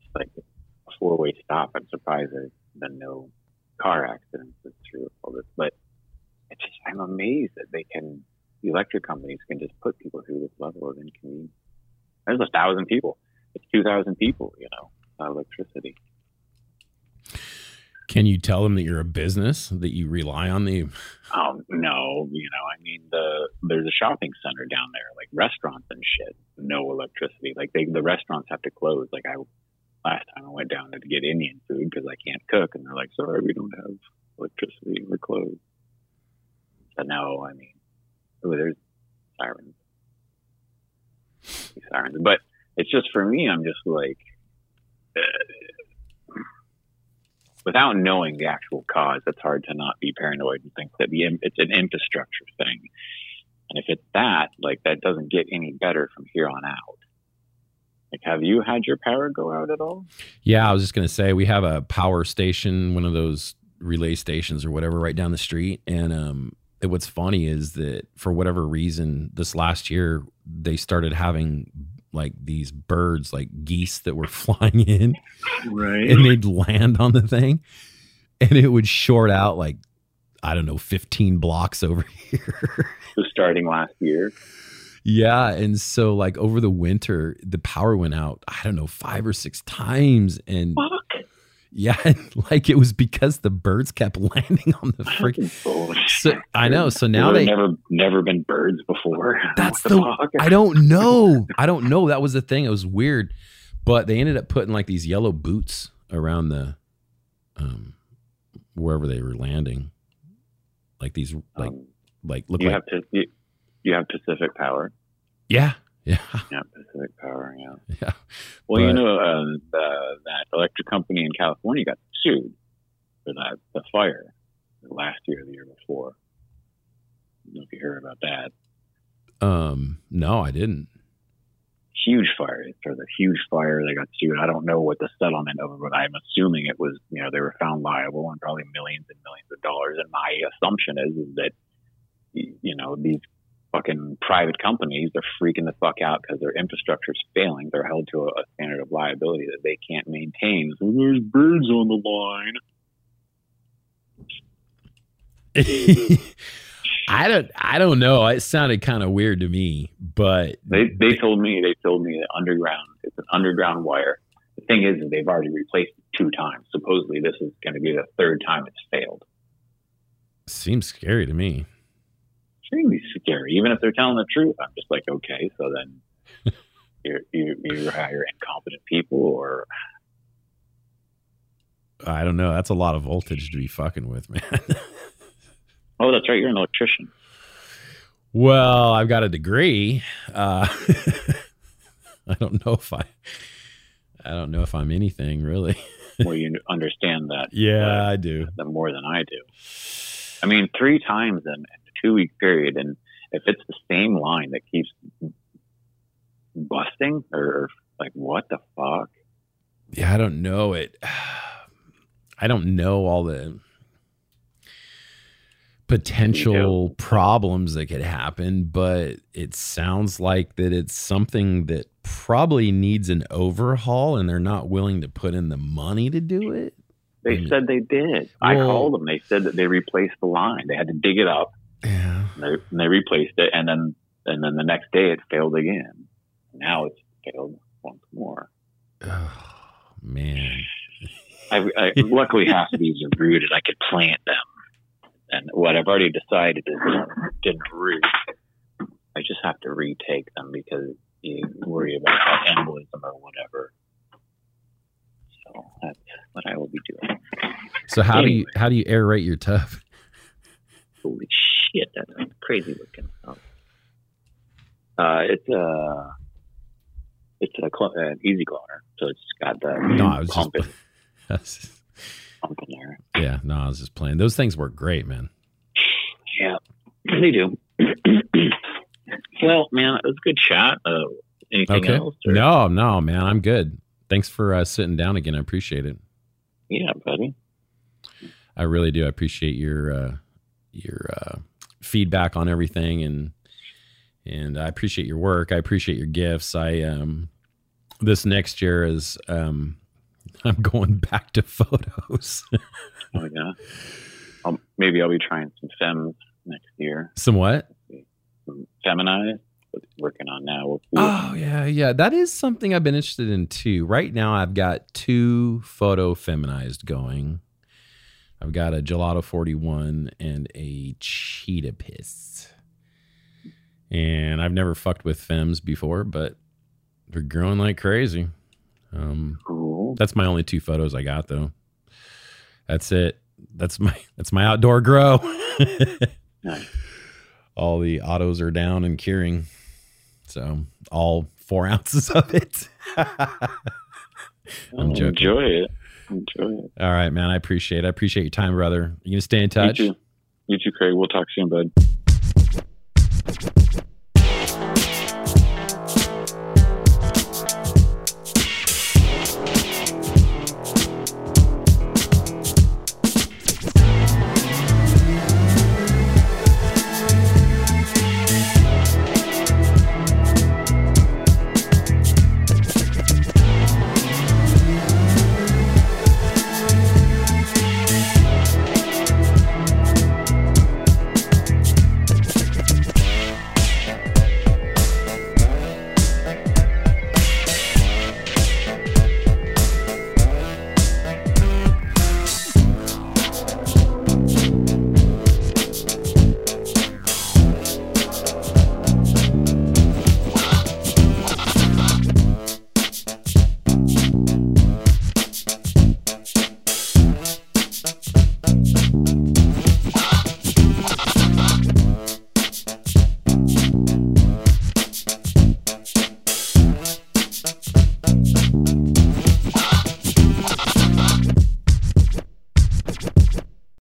It's like a four way stop. I'm surprised there's been no car accidents through all this, but it's just I'm amazed that they can the electric companies can just put people through this level of inconvenience. There's a thousand people. It's two thousand people. You know, electricity. Can you tell them that you're a business that you rely on the? Um, no, you know, I mean, the there's a shopping center down there, like restaurants and shit. No electricity. Like they, the restaurants have to close. Like I last time I went down to get Indian food because I can't cook, and they're like, "Sorry, we don't have electricity. We're closed." So no, I mean, oh, there's sirens. Sirens. But it's just for me, I'm just like, uh, without knowing the actual cause, it's hard to not be paranoid and think that the it's an infrastructure thing. And if it's that, like that doesn't get any better from here on out. Like, have you had your power go out at all? Yeah, I was just gonna say we have a power station, one of those relay stations or whatever, right down the street, and um, what's funny is that for whatever reason, this last year they started having like these birds, like geese that were flying in, right? And they'd land on the thing, and it would short out like I don't know, fifteen blocks over here. so starting last year. Yeah, and so like over the winter, the power went out. I don't know, five or six times, and. Fuck yeah, like it was because the birds kept landing on the freaking. So, I know. So now they never never been birds before. That's the. the I don't know. I don't know. That was the thing. It was weird, but they ended up putting like these yellow boots around the, um, wherever they were landing, like these like um, like look you like. Have to, you, you have Pacific Power. Yeah, yeah. Yeah, Pacific Power. Yeah. Yeah. Well, but, you know, uh, the, that electric company in California got sued for that the fire last year, the year before. I don't know if you heard about that. Um, no, I didn't. Huge fire. For the huge fire, they got sued. I don't know what the settlement of it, but I'm assuming it was, you know, they were found liable and probably millions and millions of dollars. And my assumption is, is that, you know, these fucking private companies, they're freaking the fuck out because their infrastructure is failing. They're held to a, a, standard of liability that they can't maintain. So there's birds on the line. I don't I don't know. It sounded kind of weird to me, but they they told me they told me that underground it's an underground wire. The thing is, they've already replaced it two times. Supposedly, this is going to be the third time it's failed. Seems scary to me. Extremely scary. Even if they're telling the truth, I'm just like, okay, so then you're you you hire incompetent people, or I don't know. That's a lot of voltage to be fucking with, man. oh, that's right, you're an electrician. well, I've got a degree. Uh, I don't know if I. I don't know if I'm anything really. Well, you understand that Yeah, I do. the more than I do. I mean, three times in, two week period, and if it's the same line that keeps busting, or like what the fuck? Yeah, I don't know it. I don't know all the potential problems that could happen, but it sounds like that it's something that probably needs an overhaul and they're not willing to put in the money to do it. They said they did. I called them. They said that they replaced the line. They had to dig it up, Yeah. and they, and they replaced it, and then and then the next day it failed again. Now it's failed once more. Oh, man. I, I luckily half of these are rooted. I could plant them, and what I've already decided is didn't root. I just have to retake them because you worry about embolism or whatever. So that's what I will be doing. So how do you how do you aerate your tub? Holy shit, that's crazy looking stuff. Uh, it's a it's a cl- an EZ-Cloner, so it's got the No, I was just pump, in, pump in there. yeah, no, I was just playing. Those things work great, man. Yeah, they do. well, man, it was a good shot. Uh, anything Okay. else? or- No, no, man, I'm good. Thanks for uh, sitting down again. I appreciate it. Yeah, buddy. I really do. I appreciate your uh, your uh, feedback on everything, and and I appreciate your work. I appreciate your gifts. I um, this next year is um, I'm going back to photos. Oh yeah. Um, maybe I'll be trying some fems next year. Somewhat. Some feminized. Working on now. Oh yeah, yeah. That is something I've been interested in too. Right now, I've got two photo feminized going. I've got a gelato forty one and a cheetah piss. And I've never fucked with femmes before, but they're growing like crazy. Um, cool. that's my only two photos I got though. That's it. That's my that's my outdoor grow. Nice. all the autos are down and curing. So all four ounces of it. I'm joking. Enjoy it. Enjoy it. all right, man. I appreciate it. I appreciate your time, brother. You gonna stay in touch? You too. You too, Craig. We'll talk soon, bud.